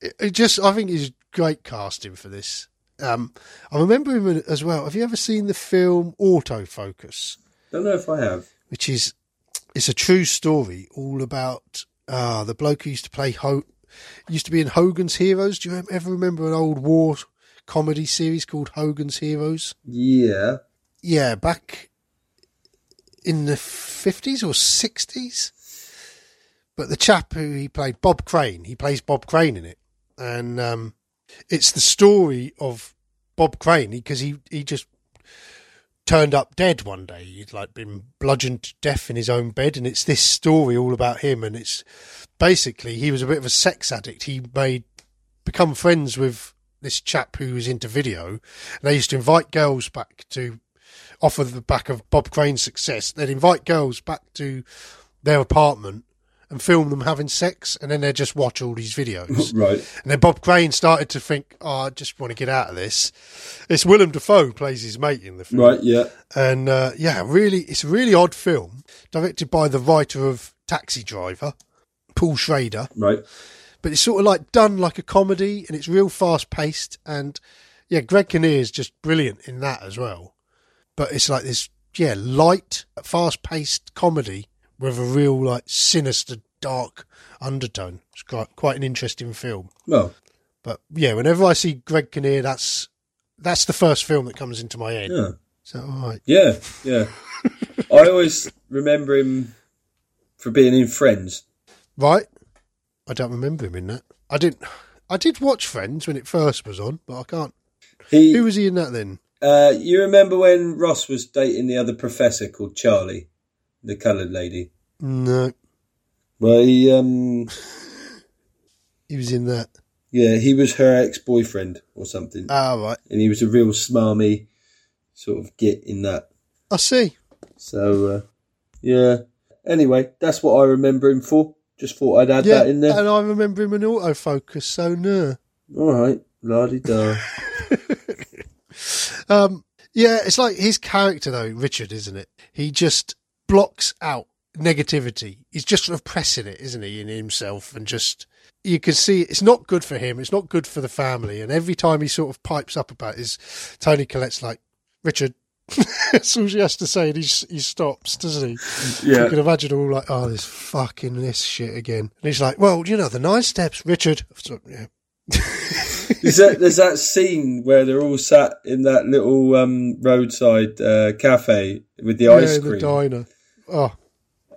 Speaker 1: it, it just. I think he's great casting for this. Um, I remember him as well. Have you ever seen the film Autofocus?
Speaker 2: Don't know if I have.
Speaker 1: which is it's a true story all about uh, the bloke who used to play Ho- used to be in Hogan's Heroes. Do you ever remember an old war comedy series called Hogan's Heroes?
Speaker 2: Yeah.
Speaker 1: Yeah, back in the fifties or sixties. But the chap who he played, Bob Crane, he plays Bob Crane in it, and um, it's the story of Bob Crane because he he just turned up dead one day. He'd like been bludgeoned to death in his own bed, and it's this story all about him. And it's basically he was a bit of a sex addict. He made become friends with this chap who was into video. And they used to invite girls back to offer the back of Bob Crane's success. They'd invite girls back to their apartment and film them having sex, and then they'd just watch all these videos.
Speaker 2: Right.
Speaker 1: And then Bob Crane started to think, oh, I just want to get out of this. It's Willem Dafoe who plays his mate in the film.
Speaker 2: Right. Yeah.
Speaker 1: And uh, yeah, really, it's a really odd film, directed by the writer of Taxi Driver, Paul Schrader.
Speaker 2: Right.
Speaker 1: But it's sort of like done like a comedy, and it's real fast paced. And yeah, Greg Kinnear is just brilliant in that as well. But it's like this, yeah, light, fast paced comedy with a real like sinister, dark undertone. It's quite quite an interesting film.
Speaker 2: Well.
Speaker 1: But yeah, whenever I see Greg Kinnear, that's that's the first film that comes into my head.
Speaker 2: Yeah.
Speaker 1: So all right,
Speaker 2: Yeah. Yeah. I always remember him for being in Friends.
Speaker 1: right. I don't remember him in that. I didn't. I did watch Friends when it first was on, but I can't.
Speaker 2: He.
Speaker 1: Who was he in that then?
Speaker 2: Uh, you remember when Ross was dating the other professor called Charlie, the coloured lady?
Speaker 1: No,
Speaker 2: Well, he, um,
Speaker 1: he was in that.
Speaker 2: yeah, he was her ex-boyfriend or something,
Speaker 1: Ah, right.
Speaker 2: and he was a real smarmy sort of git in that.
Speaker 1: I see.
Speaker 2: So, uh, yeah. Anyway, that's what I remember him for. Just thought I'd add
Speaker 1: Yeah,
Speaker 2: that in there.
Speaker 1: and I remember him in autofocus. So no.
Speaker 2: All right, la da.
Speaker 1: Um, yeah, it's like his character though, Richard, isn't it? He just blocks out negativity. He's just sort of pressing it, isn't he, in himself, and just you can see it's not good for him. It's not good for the family. And every time he sort of pipes up about his Toni Collette's like Richard. That's all she has to say, and he he stops, doesn't he? Yeah. You can imagine all like, oh, this fucking this shit again. And he's like, well, you know, the nine steps, Richard. So, yeah.
Speaker 2: There's that, there's that scene where they're all sat in that little um, roadside uh, cafe with the ice
Speaker 1: yeah,
Speaker 2: cream.
Speaker 1: the diner. Oh,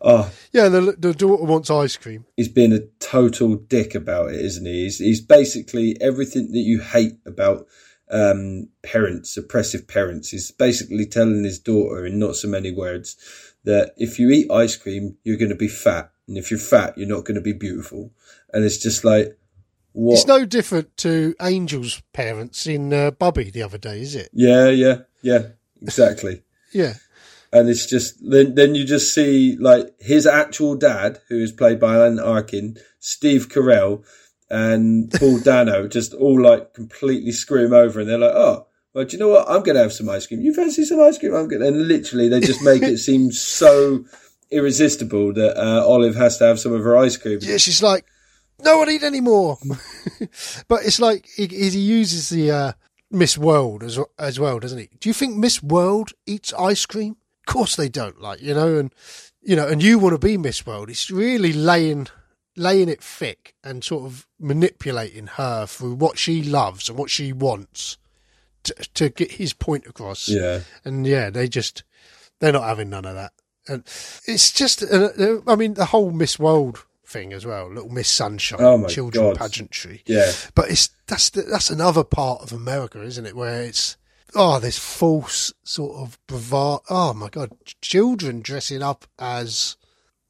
Speaker 2: oh,
Speaker 1: yeah, the the daughter wants ice cream.
Speaker 2: he's being a total dick about it, isn't he? He's, he's basically everything that you hate about um, parents, oppressive parents. He's basically telling his daughter, in not so many words, that if you eat ice cream, you're going to be fat, and if you're fat, you're not going to be beautiful. And it's just like, what?
Speaker 1: It's no different to Angel's parents in uh, Bubby the other day, is it?
Speaker 2: yeah, yeah, yeah, exactly.
Speaker 1: Yeah.
Speaker 2: And it's just then then you just see like his actual dad, who is played by Alan Arkin, Steve Carell, and Paul Dano, just all like completely screw him over, and they're like, oh. Well, do you know what? I'm going to have some ice cream. You fancy some ice cream? I'm going. And literally, they just make it seem so irresistible that uh, Olive has to have some of her ice cream.
Speaker 1: Yeah, she's like, no one eat any more. but it's like he, he uses the uh, Miss World as as well, doesn't he? Do you think Miss World eats ice cream? Of course they don't. Like you know, and you know, and you want to be Miss World. It's really laying laying it thick and sort of manipulating her through what she loves and what she wants to, to get his point across.
Speaker 2: Yeah.
Speaker 1: And yeah, they just they're not having none of that. And it's just, uh, uh, I mean, the whole Miss World thing as well, Little Miss Sunshine,
Speaker 2: Oh my
Speaker 1: children
Speaker 2: God.
Speaker 1: pageantry.
Speaker 2: Yeah.
Speaker 1: But it's that's the, that's another part of America, isn't it? Where it's oh, this false sort of bravado. Oh my god, children dressing up as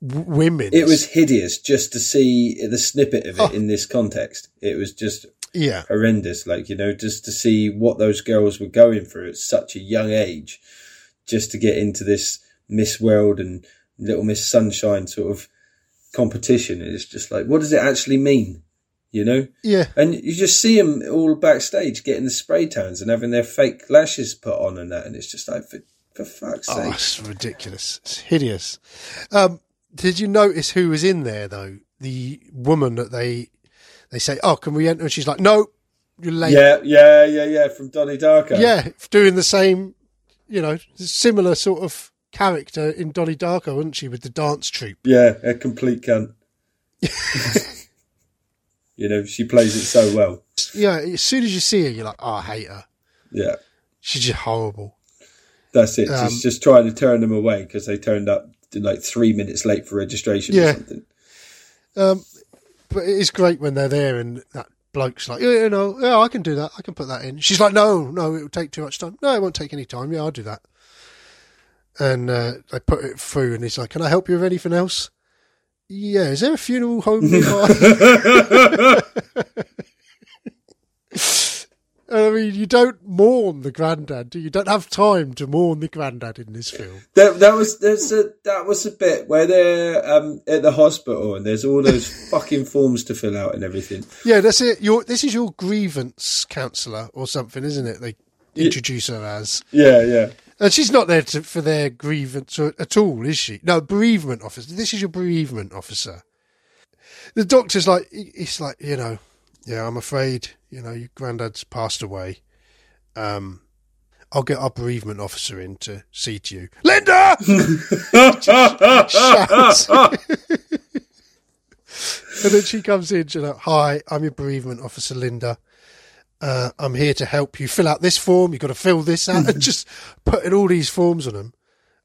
Speaker 1: w- women.
Speaker 2: It was hideous just to see the snippet of it
Speaker 1: Oh.
Speaker 2: in this context. It was just
Speaker 1: yeah,
Speaker 2: horrendous. Like, you know, just to see what those girls were going through at such a young age, just to get into this Miss World and Little Miss Sunshine sort of competition. It's just like, what does it actually mean? You know?
Speaker 1: yeah,
Speaker 2: And you just see them all backstage getting the spray tans and having their fake lashes put on and that. And it's just like, for, for fuck's
Speaker 1: oh,
Speaker 2: sake.
Speaker 1: it's ridiculous. It's hideous. Um, did you notice who was in there though? The woman that they they say, "Oh, can we enter?" And she's like, "No, you're late."
Speaker 2: Yeah, yeah, yeah, yeah. From Donnie Darko.
Speaker 1: yeah, doing the same, you know, similar sort of character in Donnie Darko, wasn't she, with the dance troupe?
Speaker 2: Yeah, a complete cunt. you know, she plays it so well.
Speaker 1: Yeah, as soon as you see her, you're like, oh, I hate her.
Speaker 2: Yeah,
Speaker 1: She's just horrible.
Speaker 2: that's it.
Speaker 1: Um,
Speaker 2: She's just trying to turn them away because they turned up like three minutes late for registration
Speaker 1: Yeah.
Speaker 2: or something.
Speaker 1: Um, but it is great when they're there and that bloke's like, yeah, you know, yeah, I can do that. I can put that in. She's like, no, no, it will take too much time. No, it won't take any time. Yeah, I'll do that. And uh, they put it through, and he's like, "Can I help you with anything else?" Yeah, is there a funeral home nearby? I mean, you don't mourn the granddad, do you? You don't have time to mourn the granddad in this film.
Speaker 2: That that was there's a that was a bit where they're um, at the hospital and there's all those fucking forms to fill out and everything.
Speaker 1: Yeah, that's it. Your this is your grievance counsellor or something, isn't it? They introduce her as,
Speaker 2: Yeah, yeah.
Speaker 1: And she's not there to, for their grievance at all, is she? No, bereavement officer. This is your bereavement officer. The doctor's like, it's like, you know, yeah, I'm afraid, you know, your granddad's passed away. Um, I'll get our bereavement officer in to see to you, Linda. And then she comes in, she's like, Hi, I'm your bereavement officer, Linda. Uh, I'm here to help you fill out this form. You've got to fill this out and just putting all these forms on them.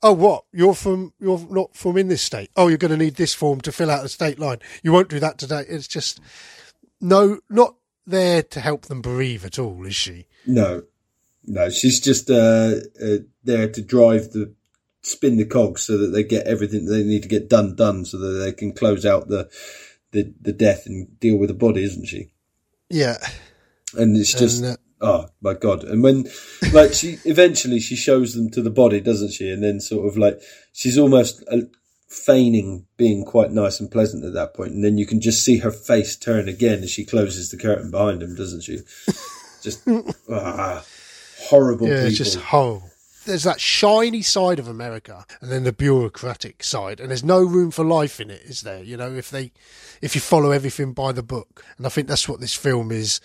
Speaker 1: Oh, what? You're from, you're not from in this state. Oh, you're going to need this form to fill out the state line. You won't do that today. It's just, no, not there to help them bereave at all, is she?
Speaker 2: No, no. She's just uh, uh, there to drive the spin the cogs so that they get everything they need to get done done so that they can close out the the, the death and deal with the body, isn't she?
Speaker 1: Yeah.
Speaker 2: And it's just
Speaker 1: And, uh,
Speaker 2: oh my god! And when like she eventually she shows them to the body, doesn't she? And then sort of like she's almost uh, feigning being quite nice and pleasant at that point, and then you can just see her face turn again as she closes the curtain behind him, doesn't she? Just ah, horrible
Speaker 1: Yeah,
Speaker 2: people.
Speaker 1: just horrible. There's that shiny side of America, and then the bureaucratic side, and there's no room for life in it, is there? You know, if they, if you follow everything by the book, and I think that's what this film is,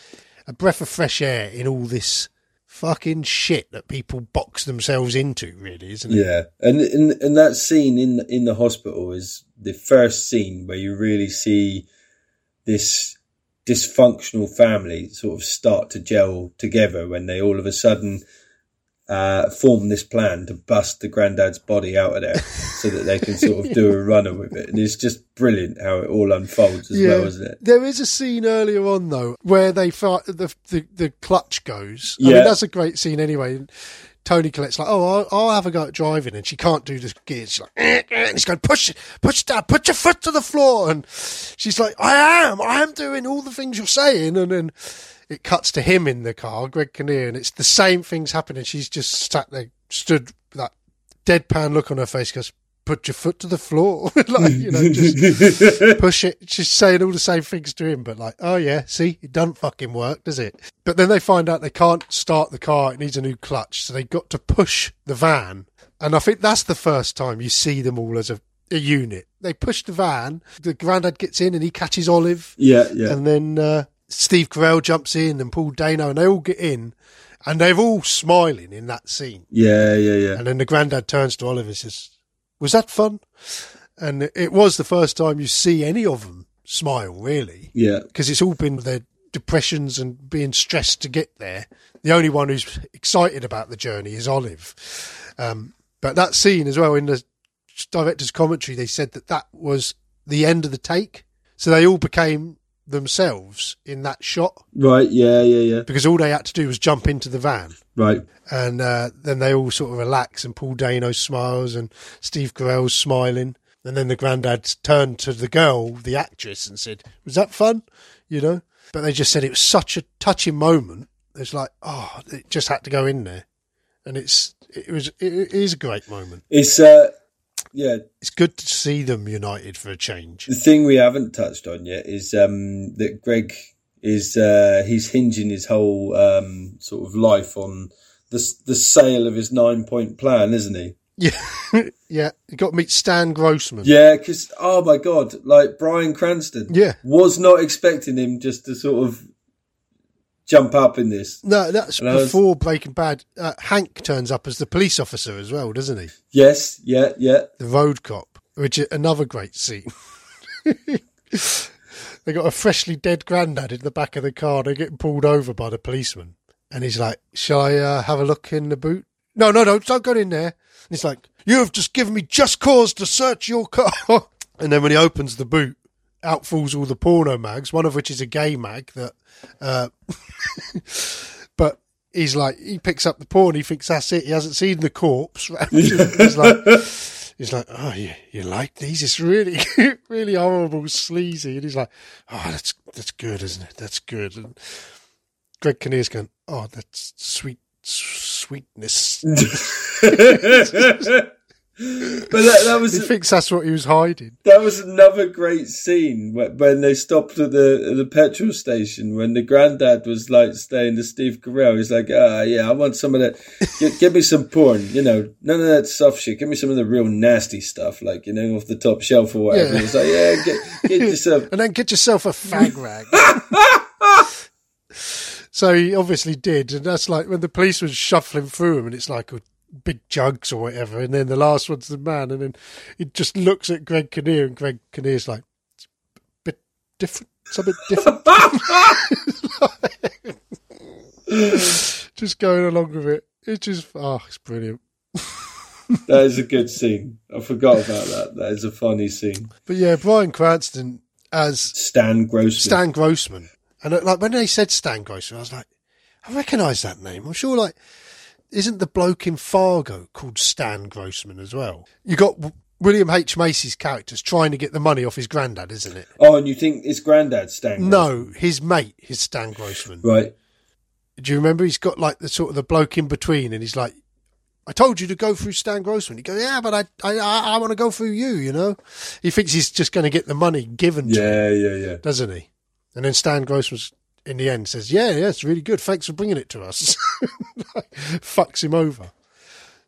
Speaker 1: a breath of fresh air in all this fucking shit that people box themselves into, really, isn't it?
Speaker 2: Yeah, and, and and that scene in in the hospital is the first scene where you really see this dysfunctional family sort of start to gel together when they all of a sudden uh, form this plan to bust the granddad's body out of there so that they can sort of do a runner with it. And it's just brilliant how it all unfolds as well, isn't it?
Speaker 1: There is a scene earlier on though where they fight the the, the clutch goes. I
Speaker 2: Yeah.
Speaker 1: mean that's a great scene anyway. Toni Collette's like, oh, I'll, I'll have a go at driving, and she can't do the gears. She's like, eh, eh, and he's going, push it, push it down, put your foot to the floor, and she's like, I am, I am doing all the things you're saying, and then it cuts to him in the car, Greg Kinnear, and it's the same things happening. She's just sat there, stood with that deadpan look on her face, goes, put your foot to the floor, like you know, just push it. She's saying all the same things to him, but like, oh yeah, see, it doesn't fucking work, does it? But then they find out they can't start the car; it needs a new clutch, so they got to push the van. And I think that's the first time you see them all as a, a unit. They push the van. The granddad gets in and he catches Olive,
Speaker 2: Yeah, yeah.
Speaker 1: and then uh, Steve Carell jumps in and Paul Dano, and they all get in, and they're all smiling in that scene.
Speaker 2: yeah, yeah, yeah.
Speaker 1: And then the granddad turns to Oliver and says, Was that fun? And it- was the first time you see any of them smile, really,
Speaker 2: Yeah.
Speaker 1: because it's all been their depressions and being stressed to get there. The only one who's excited about the journey is Olive. Um, but that scene as well in the director's commentary, they said that that was the end of the take. So they all became themselves in that shot
Speaker 2: Right. Yeah. Yeah. Yeah.
Speaker 1: because all they had to do was jump into the van.
Speaker 2: Right.
Speaker 1: And uh, then they all sort of relax, and Paul Dano smiles, and Steve Carell's smiling. And then the granddad turned to the girl, the actress, and said, "Was that fun?" You know. But they just said it was such a touching moment. It's like, oh, it just had to go in there, and it's it was it is a great moment.
Speaker 2: It's uh, yeah.
Speaker 1: It's good to see them united for a change.
Speaker 2: The thing we haven't touched on yet is um that Greg is uh he's hinging his whole um sort of life on the the sale of his nine point plan, isn't he?
Speaker 1: Yeah, yeah. You got to meet Stan Grossman.
Speaker 2: Yeah, because oh my god, like Bryan Cranston,
Speaker 1: Yeah.
Speaker 2: was not expecting him just to sort of jump up in this.
Speaker 1: No, that's
Speaker 2: And I was-
Speaker 1: before Breaking Bad. Uh, Hank turns up as the police officer as well, doesn't he?
Speaker 2: Yes, yeah, yeah,
Speaker 1: the road cop, which is another great scene. they got a freshly dead granddad in the back of the car. They're getting pulled over by the policeman, and he's like, "Shall I uh, have a look in the boot?" No, no, no, don't go in there. And he's like, "You have just given me just cause to search your car." and then when he opens the boot, out falls all the porno mags. One of which is a gay mag that, uh, but. He's like, he picks up the porn. He thinks that's it. He hasn't seen the corpse. he's like, He's like, oh, you, you like these? It's really, really horrible, sleazy. And he's like, oh, that's that's good, isn't it? That's good. And Greg Kinnear's going, oh, that's sweet, sweetness.
Speaker 2: but that, that was
Speaker 1: he thinks that's what he was hiding.
Speaker 2: that was another great scene when, they stopped at the at the petrol station when the granddad was like staying to Steve Carell. He's like, ah, yeah, I want some of that. Give, give me some porn, you know, none of that soft shit. Give me some of the real nasty stuff, like you know, off the top shelf or whatever.
Speaker 1: Yeah.
Speaker 2: He's like, yeah, get, get yourself.
Speaker 1: And then get yourself a fag rag. so he obviously did. And that's like when the police was shuffling through him and it's like a big jugs or whatever. And then the last one's the man. And then he just looks at Greg Kinnear and Greg Kinnear's like, it's a bit different. Bit different. just going along with it. It's just, oh, it's brilliant.
Speaker 2: That is a good scene. I forgot about that. That is a funny scene.
Speaker 1: But yeah, Bryan Cranston as
Speaker 2: Stan Grossman.
Speaker 1: Stan Grossman. And uh, like when they said Stan Grossman, I was like, I recognise that name. I'm sure like, isn't the bloke in Fargo called Stan Grossman as well? You got William H. Macy's characters trying to get the money off his granddad, isn't it?
Speaker 2: Oh, and you think it's granddad Stan? Grossman.
Speaker 1: No, his mate is Stan Grossman.
Speaker 2: Right.
Speaker 1: Do you remember? He's got like the sort of the bloke in between, and he's like, "I told you to go through Stan Grossman." He goes, "Yeah, but I, I, I want to go through you." You know, he thinks he's just going to get the money given to him.
Speaker 2: Yeah, yeah, yeah.
Speaker 1: doesn't he? And then Stan Grossman, in the end, says, "Yeah, yeah, it's really good. Thanks for bringing it to us." Fucks him over.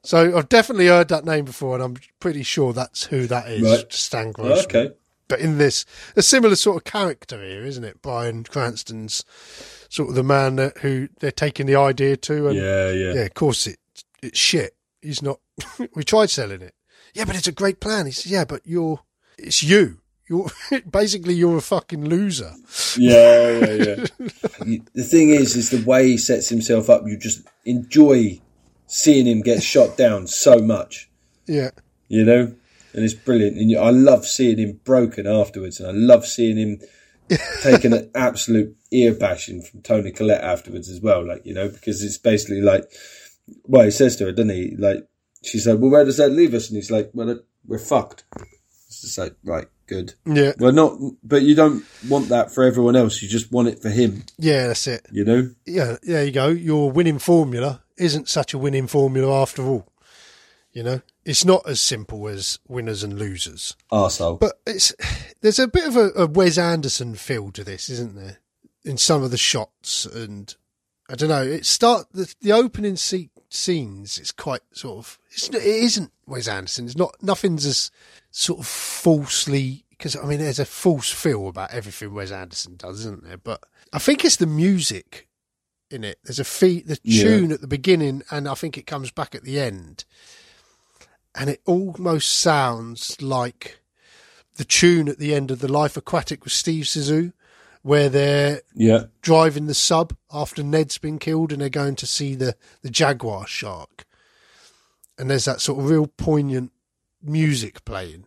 Speaker 1: So I've definitely heard that name before, and I'm pretty sure that's who that is,
Speaker 2: Right.
Speaker 1: Stan Grossman.
Speaker 2: Okay.
Speaker 1: But in this, a similar sort of character here, isn't it? Bryan Cranston's sort of the man that, who they're taking the idea to, and
Speaker 2: Yeah, yeah.
Speaker 1: yeah, of course it it's shit. He's not. we tried selling it. Yeah, but it's a great plan. He says, yeah, but you're it's you. You're basically you're a fucking loser.
Speaker 2: Yeah, yeah, yeah. The thing is, is the way he sets himself up. You just enjoy seeing him get shot down so much,
Speaker 1: Yeah,
Speaker 2: you know, and it's brilliant. And I love seeing him broken afterwards, and I love seeing him taking an absolute ear bashing from Toni Collette afterwards as well. Like you know, because it's basically like, well, he says to her, doesn't he? Like she's like, well, where does that leave us? And he's like, well, we're fucked. It's just like, right, good.
Speaker 1: yeah,
Speaker 2: Well, not, but you don't want that for everyone else. You just want it for him,
Speaker 1: yeah. That's it.
Speaker 2: you know?
Speaker 1: Yeah, there you go. Your winning formula isn't such a winning formula after all. You know, it's not as simple as winners and losers.
Speaker 2: Arsehole.
Speaker 1: But it's there's a bit of a, a Wes Anderson feel to this, isn't there? In some of the shots, and I don't know. It start the, the opening se- scenes. It's quite sort of. It's, it isn't Wes Anderson. It's not. Nothing's as sort of falsely because I mean, there's a false feel about everything Wes Anderson does, isn't there? But I think it's the music in it. There's a fee, the
Speaker 2: Yeah.
Speaker 1: tune at the beginning, and I think it comes back at the end, and it almost sounds like the tune at the end of the Life Aquatic with Steve Zissou, where they're
Speaker 2: Yeah.
Speaker 1: driving the sub after Ned's been killed and they're going to see the, the jaguar shark. And there's that sort of real poignant music playing.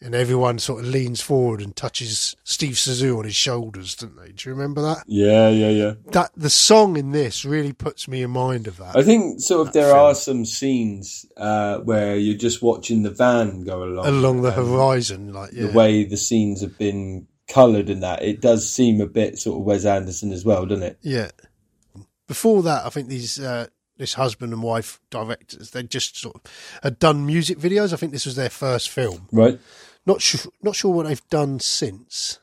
Speaker 1: And everyone sort of leans forward and touches Steve Zissou on his shoulders, don't they? Do you remember that?
Speaker 2: Yeah, yeah, yeah.
Speaker 1: That the song in this really puts me in mind of that.
Speaker 2: I think sort of there
Speaker 1: film.
Speaker 2: are some scenes uh, where you're just watching the van go along.
Speaker 1: along the
Speaker 2: um,
Speaker 1: horizon, like yeah.
Speaker 2: The way the scenes have been coloured and that, it does seem a bit sort of Wes Anderson as well, doesn't it?
Speaker 1: Yeah. Before that, I think these uh, this husband and wife directors they just sort of had done music videos. I think this was their first film.
Speaker 2: Right.
Speaker 1: Not sure, not sure what they've done since.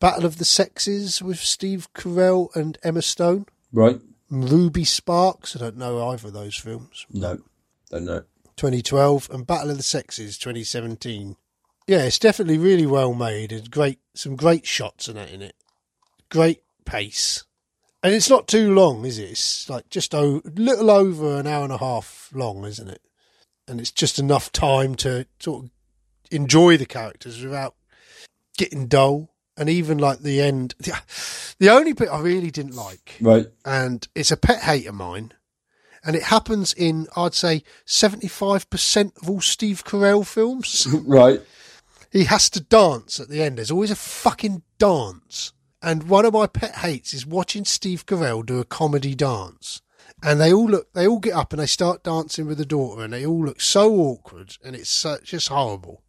Speaker 1: Battle of the Sexes with Steve Carell and Emma Stone.
Speaker 2: Right.
Speaker 1: Ruby Sparks. I don't know either of those films.
Speaker 2: No. Don't know.
Speaker 1: 2012 and Battle of the Sexes 2017. Yeah, it's definitely really well made and great some great shots and that in it. Great pace. And it's not too long, is it? It's like just a little over an hour and a half long, isn't it? And it's just enough time to sort of enjoy the characters without getting dull. And even like the end, the, the only bit I really didn't like
Speaker 2: Right.
Speaker 1: and it's a pet hate of mine. And it happens in, I'd say, 75% of all Steve Carell films.
Speaker 2: Right.
Speaker 1: He has to dance at the end. There's always a fucking dance. And one of my pet hates is watching Steve Carell do a comedy dance. And they all look, they all get up and they start dancing with the daughter and they all look so awkward and it's so, just horrible.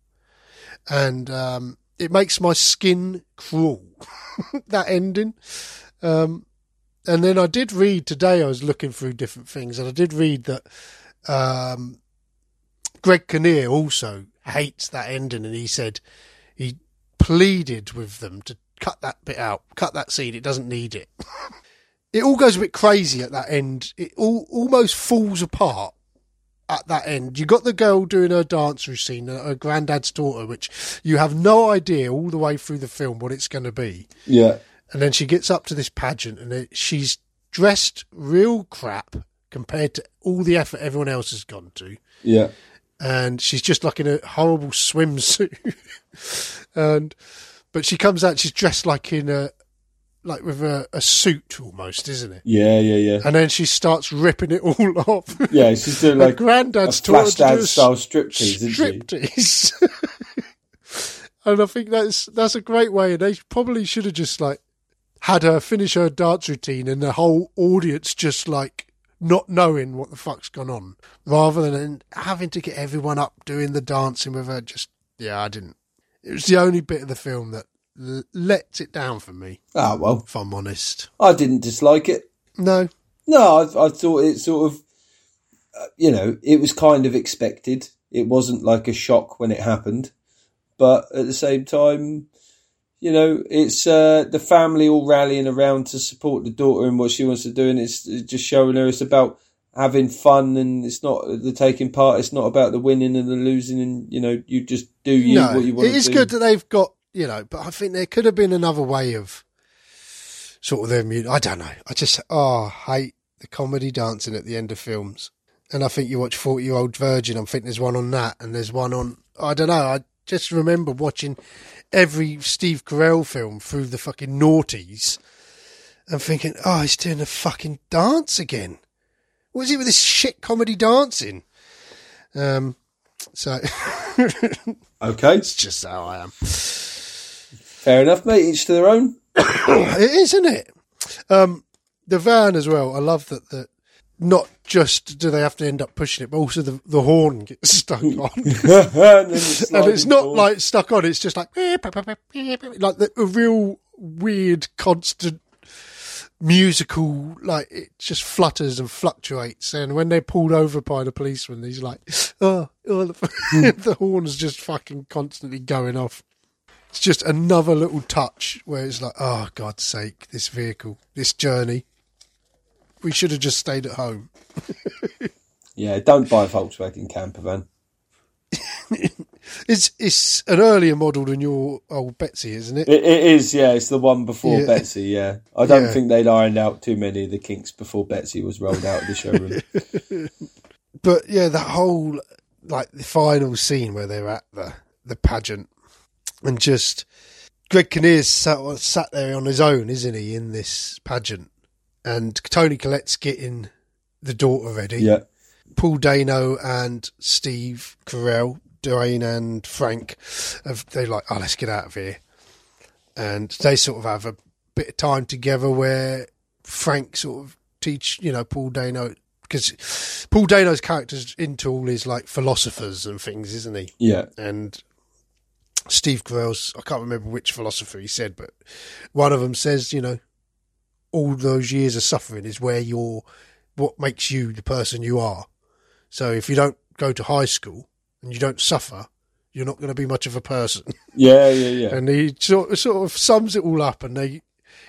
Speaker 1: And, um, it makes my skin crawl, that ending. Um, and then I did read today. I was looking through different things, and I did read that um, Greg Kinnear also hates that ending, and he said he pleaded with them to cut that bit out, cut that scene. It doesn't need it. it all goes a bit crazy at that end. It all almost falls apart at that end. You got the girl doing her dance routine, her granddad's daughter, which you have no idea all the way through the film what it's going to be.
Speaker 2: Yeah.
Speaker 1: And then she gets up to this pageant and it, she's dressed real crap compared to all the effort everyone else has gone to.
Speaker 2: Yeah.
Speaker 1: And she's just like in a horrible swimsuit. and, but she comes out, she's dressed like in a, like with a, a suit almost, isn't it?
Speaker 2: Yeah. Yeah. Yeah.
Speaker 1: And then she starts ripping it all off.
Speaker 2: Yeah. She's doing like
Speaker 1: granddad's taught her to
Speaker 2: flash
Speaker 1: do
Speaker 2: dad style striptease, isn't she?
Speaker 1: striptease. and I think that's that's a great way. And they probably should have just like had her finish her dance routine, and the whole audience just like not knowing what the fuck's gone on, rather than having to get everyone up doing the dancing with her. Just yeah, I didn't. It was the only bit of the film that l- lets it down for me,
Speaker 2: Ah, well,
Speaker 1: if I'm honest.
Speaker 2: I didn't dislike it.
Speaker 1: No,
Speaker 2: No, I, I thought it sort of, uh, you know, it was kind of expected. It wasn't like a shock when it happened, but at the same time, you know, it's uh, the family all rallying around to support the daughter and what she wants to do, and it's just showing her it's about having fun and it's not the taking part. It's not about the winning and the losing, and you know, you just do you
Speaker 1: no,
Speaker 2: what you want.
Speaker 1: it is good that they've got you know, but I think there could have been another way of sort of them. I don't know. I just oh, I hate the comedy dancing at the end of films. And I think you watch Forty Year Old Virgin. I think there's one on that, and there's one on I don't know. I just remember watching every Steve Carell film through the fucking noughties, and thinking, oh, he's doing a fucking dance again. What is it with this shit comedy dancing? Um, so
Speaker 2: Okay,
Speaker 1: it's just how I am.
Speaker 2: fair enough, mate. Each to their own.
Speaker 1: it is, isn't it? Um, the van as well. I love that. That not just do they have to end up pushing it, but also the the horn gets stuck on,
Speaker 2: and, it's
Speaker 1: and it's not
Speaker 2: forward.
Speaker 1: like stuck on. It's just like like the, a real weird constant musical like it just flutters and fluctuates and when they're pulled over by the policeman he's like oh, oh the, the horn's just fucking constantly going off it's just another little touch where it's like, oh, God's sake, this vehicle, this journey. We should have just stayed at home.
Speaker 2: Yeah, don't buy a Volkswagen camper van.
Speaker 1: It's it's an earlier model than your old Betsy, isn't it?
Speaker 2: It, it is, yeah. It's the one before
Speaker 1: Yeah.
Speaker 2: Betsy, yeah. I don't
Speaker 1: Yeah.
Speaker 2: think they'd ironed out too many of the kinks before Betsy was rolled out of the showroom.
Speaker 1: But yeah, that whole like the final scene where they're at the the pageant and just Greg Kinnear's sat, sat there on his own, isn't he, in this pageant? And Toni Collette's getting the daughter ready.
Speaker 2: Yeah.
Speaker 1: Paul Dano and Steve Carell, Dwayne and Frank, have, they're like, oh, let's get out of here. And they sort of have a bit of time together where Frank sort of teach, you know, Paul Dano, because Paul Dano's character's into all his like philosophers and things, isn't he?
Speaker 2: Yeah.
Speaker 1: and Steve Carell's I can't remember which philosopher he said, but one of them says, you know, all those years of suffering is where you're what makes you the person you are. So if you don't go to high school and you don't suffer, you're not going to be much of a person.
Speaker 2: Yeah, yeah, yeah.
Speaker 1: and he sort sort of sums it all up, and they,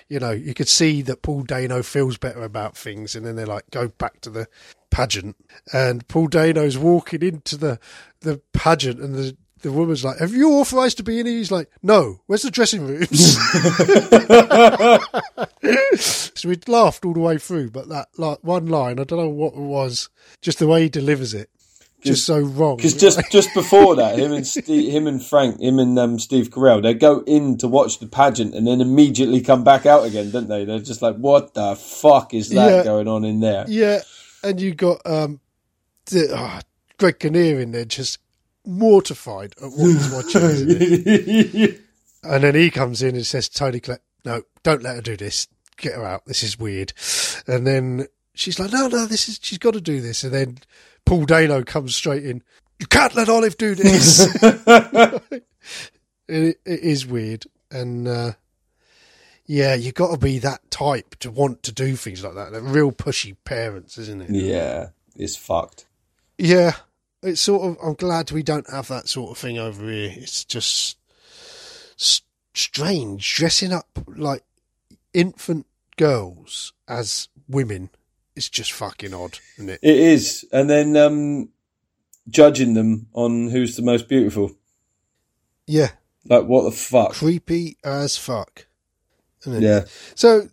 Speaker 1: you know, you could see that Paul Dano feels better about things, and then they're like go back to the pageant, and Paul Dano's walking into the the pageant, and the the woman's like, "Have you authorised to be in here?" He's like, "No. Where's the dressing rooms?" so we laughed all the way through, but that like one line, I don't know what it was, just the way he delivers it, just so wrong.
Speaker 2: Because just just before that, him and Steve, him and Frank, him and um, Steve Carell, they go in to watch the pageant and then immediately come back out again, don't they? They're just like, "What the fuck is that
Speaker 1: Yeah.
Speaker 2: going on in there?"
Speaker 1: Yeah, and you got um, the, ah, Greg Kinnear in there, just mortified at what he's watching. isn't and then he comes in and says, "Tony, no, don't let her do this. Get her out. This is weird." And then she's like, "No, no, this is she's got to do this." And then Paul Dano comes straight in. You can't let Olive do this. it, it is weird, and uh, yeah, you got to be that type to want to do things like that. They're real pushy parents, isn't it?
Speaker 2: yeah, it's fucked.
Speaker 1: Yeah, it's sort of. I'm glad we don't have that sort of thing over here. It's just strange dressing up like infant girls as women. It's just fucking odd, isn't it?
Speaker 2: It is, and then um, judging them on who's the most beautiful.
Speaker 1: Yeah,
Speaker 2: Like, what the fuck?
Speaker 1: creepy as fuck.
Speaker 2: Yeah,
Speaker 1: So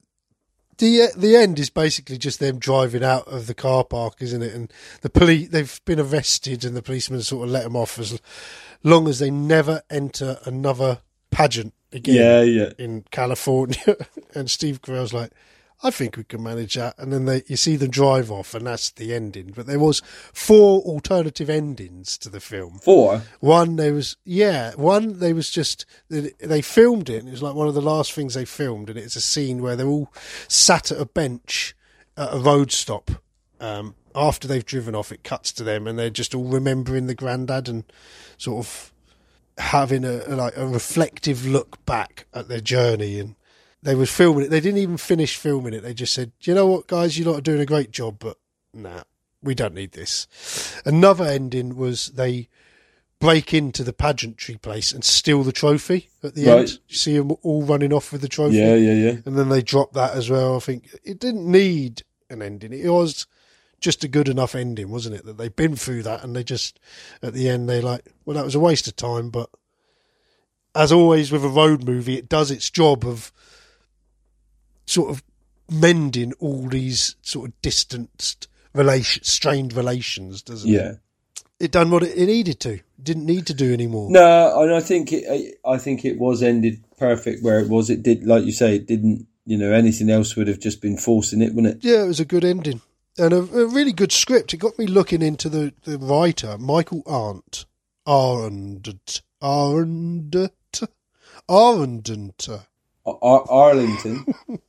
Speaker 1: the uh, the end is basically just them driving out of the car park, isn't it? And the police they've been arrested, and the policeman sort of let them off as long as they never enter another pageant again
Speaker 2: yeah, yeah.
Speaker 1: in California. and Steve Carell's like, I think we can manage that. And then they, you see them drive off, and that's the ending. But there was four alternative endings to the film.
Speaker 2: Four.
Speaker 1: One, there was yeah. One, they was just they filmed it. and It was like one of the last things they filmed, and it's a scene where they're all sat at a bench at a road stop. Um, after they've driven off, it cuts to them, and they're just all remembering the granddad and sort of having a like a reflective look back at their journey. And they was filming it. They didn't even finish filming it. They just said, "You know what, guys, you lot are doing a great job, but nah, we don't need this." Another ending was they break into the pageantry place and steal the trophy at the
Speaker 2: Right.
Speaker 1: end. You see them all running off with the trophy,
Speaker 2: Yeah, yeah, yeah.
Speaker 1: and then they drop that as well. I think it didn't need an ending. It was just a good enough ending, wasn't it? That they've been through that, and they just at the end they like, well, that was a waste of time. But as always with a road movie, it does its job of sort of mending all these sort of distanced relation, strained relations, doesn't it?
Speaker 2: Yeah.
Speaker 1: It done what it, it needed to. Didn't need to do anymore.
Speaker 2: No, and I think it. I think it was ended perfect where it was. It did, like you say, it didn't. You know, anything else would have just been forcing it, wouldn't it?
Speaker 1: Yeah, it was a good ending and a, a really good script. It got me looking into the, the writer, Michael Arndt. Arndt. Arndt. Arndt.
Speaker 2: Ar- Ar- Arlington.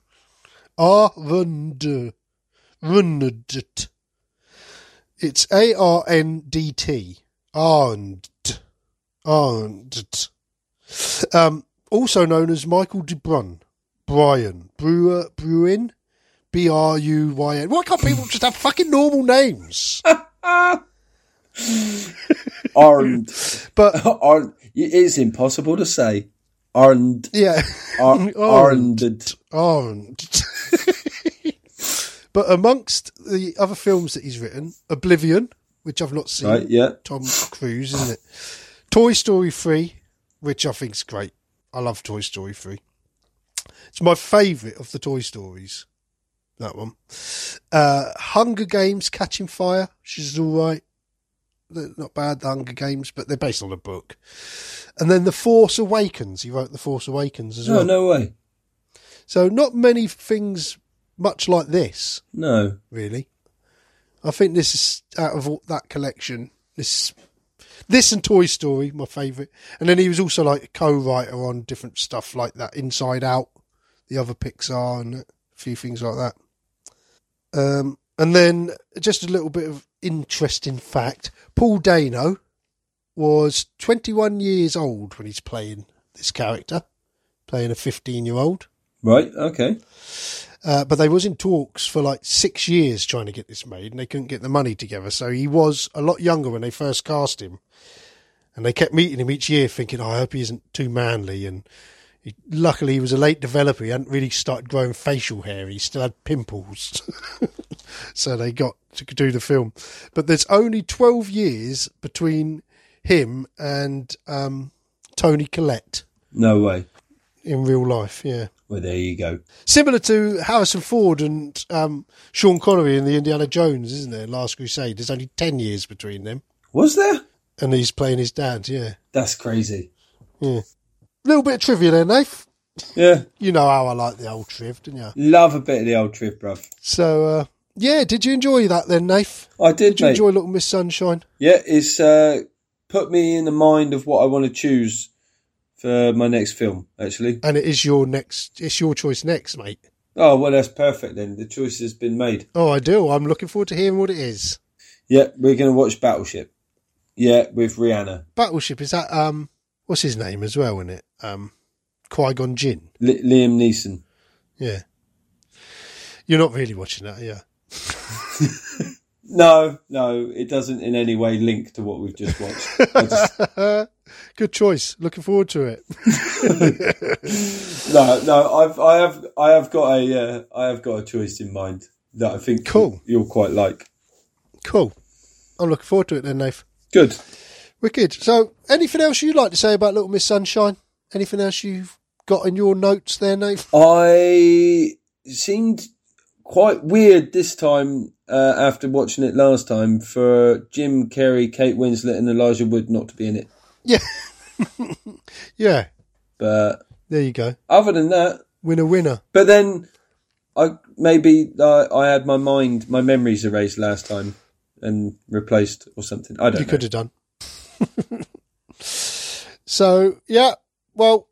Speaker 1: Arndt. Arndt. It's A R N D T. Arndt. Arndt. Um, also known as Michael DeBrun. Brian. Brewer. Bruin. B R U Y N. Why can't people just have fucking normal names?
Speaker 2: Arnd.
Speaker 1: But
Speaker 2: Arnd. It is impossible to say. Arnd.
Speaker 1: yeah,
Speaker 2: Ar-
Speaker 1: Arnd.
Speaker 2: Arnded.
Speaker 1: Arndt. but amongst the other films that he's written, Oblivion, which I've not seen,
Speaker 2: Right, yeah.
Speaker 1: Tom Cruise, isn't it? Toy Story 3, which I think's great. I love Toy Story 3. It's my favourite of the Toy Stories. That one. Uh, Hunger Games Catching Fire, which is all right. They're not bad, The Hunger Games, but they're based on a book. And then The Force Awakens. He wrote The Force Awakens as
Speaker 2: Oh
Speaker 1: well.
Speaker 2: no way.
Speaker 1: So not many things much like this,
Speaker 2: No.
Speaker 1: really. I think this is out of all that collection. This, this and Toy Story, my favourite. And then he was also like a co-writer on different stuff like that, Inside Out, the other Pixar, and a few things like that. Um, and then just a little bit of interesting fact: Paul Dano was 21 years old when he's playing this character, playing a 15-year-old.
Speaker 2: Right. Okay.
Speaker 1: Uh, but they was in talks for like six years trying to get this made, and they couldn't get the money together. So he was a lot younger when they first cast him, and they kept meeting him each year, thinking, oh, "I hope he isn't too manly." And he, luckily, he was a late developer; he hadn't really started growing facial hair. He still had pimples, so they got to do the film. But there's only twelve years between him and um, Toni Collette
Speaker 2: No way.
Speaker 1: in real life. Yeah.
Speaker 2: Well, there you go.
Speaker 1: Similar to Harrison Ford and um, Sean Connery in the Indiana Jones, isn't there? Last Crusade. There's only 10 years between them.
Speaker 2: Was there?
Speaker 1: And he's playing his dad, yeah.
Speaker 2: That's crazy.
Speaker 1: Yeah. Little bit of trivia there, Nath.
Speaker 2: Yeah.
Speaker 1: You know how I like the old triv, didn't you?
Speaker 2: Love a bit of the old trip, bruv.
Speaker 1: So, uh, yeah, did you enjoy that then, Nath?
Speaker 2: I did,
Speaker 1: Did you
Speaker 2: mate.
Speaker 1: enjoy Little Miss Sunshine?
Speaker 2: Yeah, it's uh, put me in the mind of what I want to choose for my next film. Actually.
Speaker 1: And it is your next, it's your choice next, mate.
Speaker 2: Oh well, that's perfect then. The choice has been made.
Speaker 1: Oh, I do. I'm looking forward to hearing what it is.
Speaker 2: Yeah, we're going to watch Battleship. Yeah, with Rihanna,
Speaker 1: Battleship, is that, um, what's his name as well, isn't it? Um, Qui-Gon Jinn.
Speaker 2: Li- Liam Neeson.
Speaker 1: Yeah. You're not really watching that, yeah.
Speaker 2: No, no, it doesn't in any way link to what we've just watched. Just,
Speaker 1: Good choice. Looking forward to it.
Speaker 2: no, no, I've, I have, I have got a, uh, I have got a choice in mind that I think
Speaker 1: Cool.
Speaker 2: you'll quite like.
Speaker 1: Cool. I'm looking forward to it then, Nath.
Speaker 2: Good.
Speaker 1: Wicked. So, anything else you'd like to say about Little Miss Sunshine? Anything else you've got in your notes there, Nate?
Speaker 2: I seemed quite weird this time uh, after watching it last time for Jim Carrey, Kate Winslet, and Elijah Wood not to be in it.
Speaker 1: Yeah. yeah.
Speaker 2: But
Speaker 1: There you go.
Speaker 2: other than that,
Speaker 1: Winner, winner.
Speaker 2: but then I maybe uh, I had my mind, my memories erased last time and replaced or something. I don't
Speaker 1: You
Speaker 2: know.
Speaker 1: could have done. so, yeah. Well,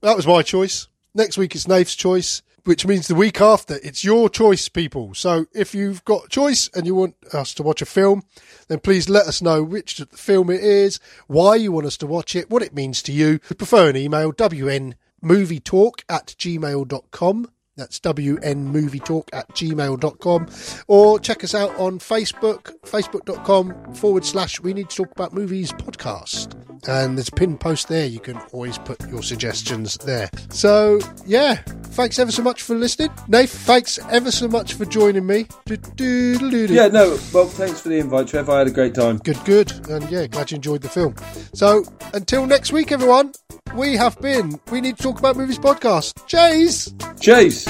Speaker 1: that was my choice. Next week it's Nath's choice, which means the week after it's your choice, people. So if you've got a choice and you want us to watch a film, then please let us know which film it is, why you want us to watch it, what it means to you. We prefer an email, wnmovietalk at gmail.com. That's wnmovietalk at gmail.com. Or check us out on Facebook, facebook.com forward slash we need to talk about movies podcast. And there's a pinned post there. You can always put your suggestions there. So, yeah, thanks ever so much for listening. Nath, thanks ever so much for joining me.
Speaker 2: Yeah, no. Well, thanks for the invite, Trev. I had a great time.
Speaker 1: Good, good. And yeah, glad you enjoyed the film. So, until next week, everyone, we have been We Need to Talk About Movies podcast. Chase!
Speaker 2: Chase.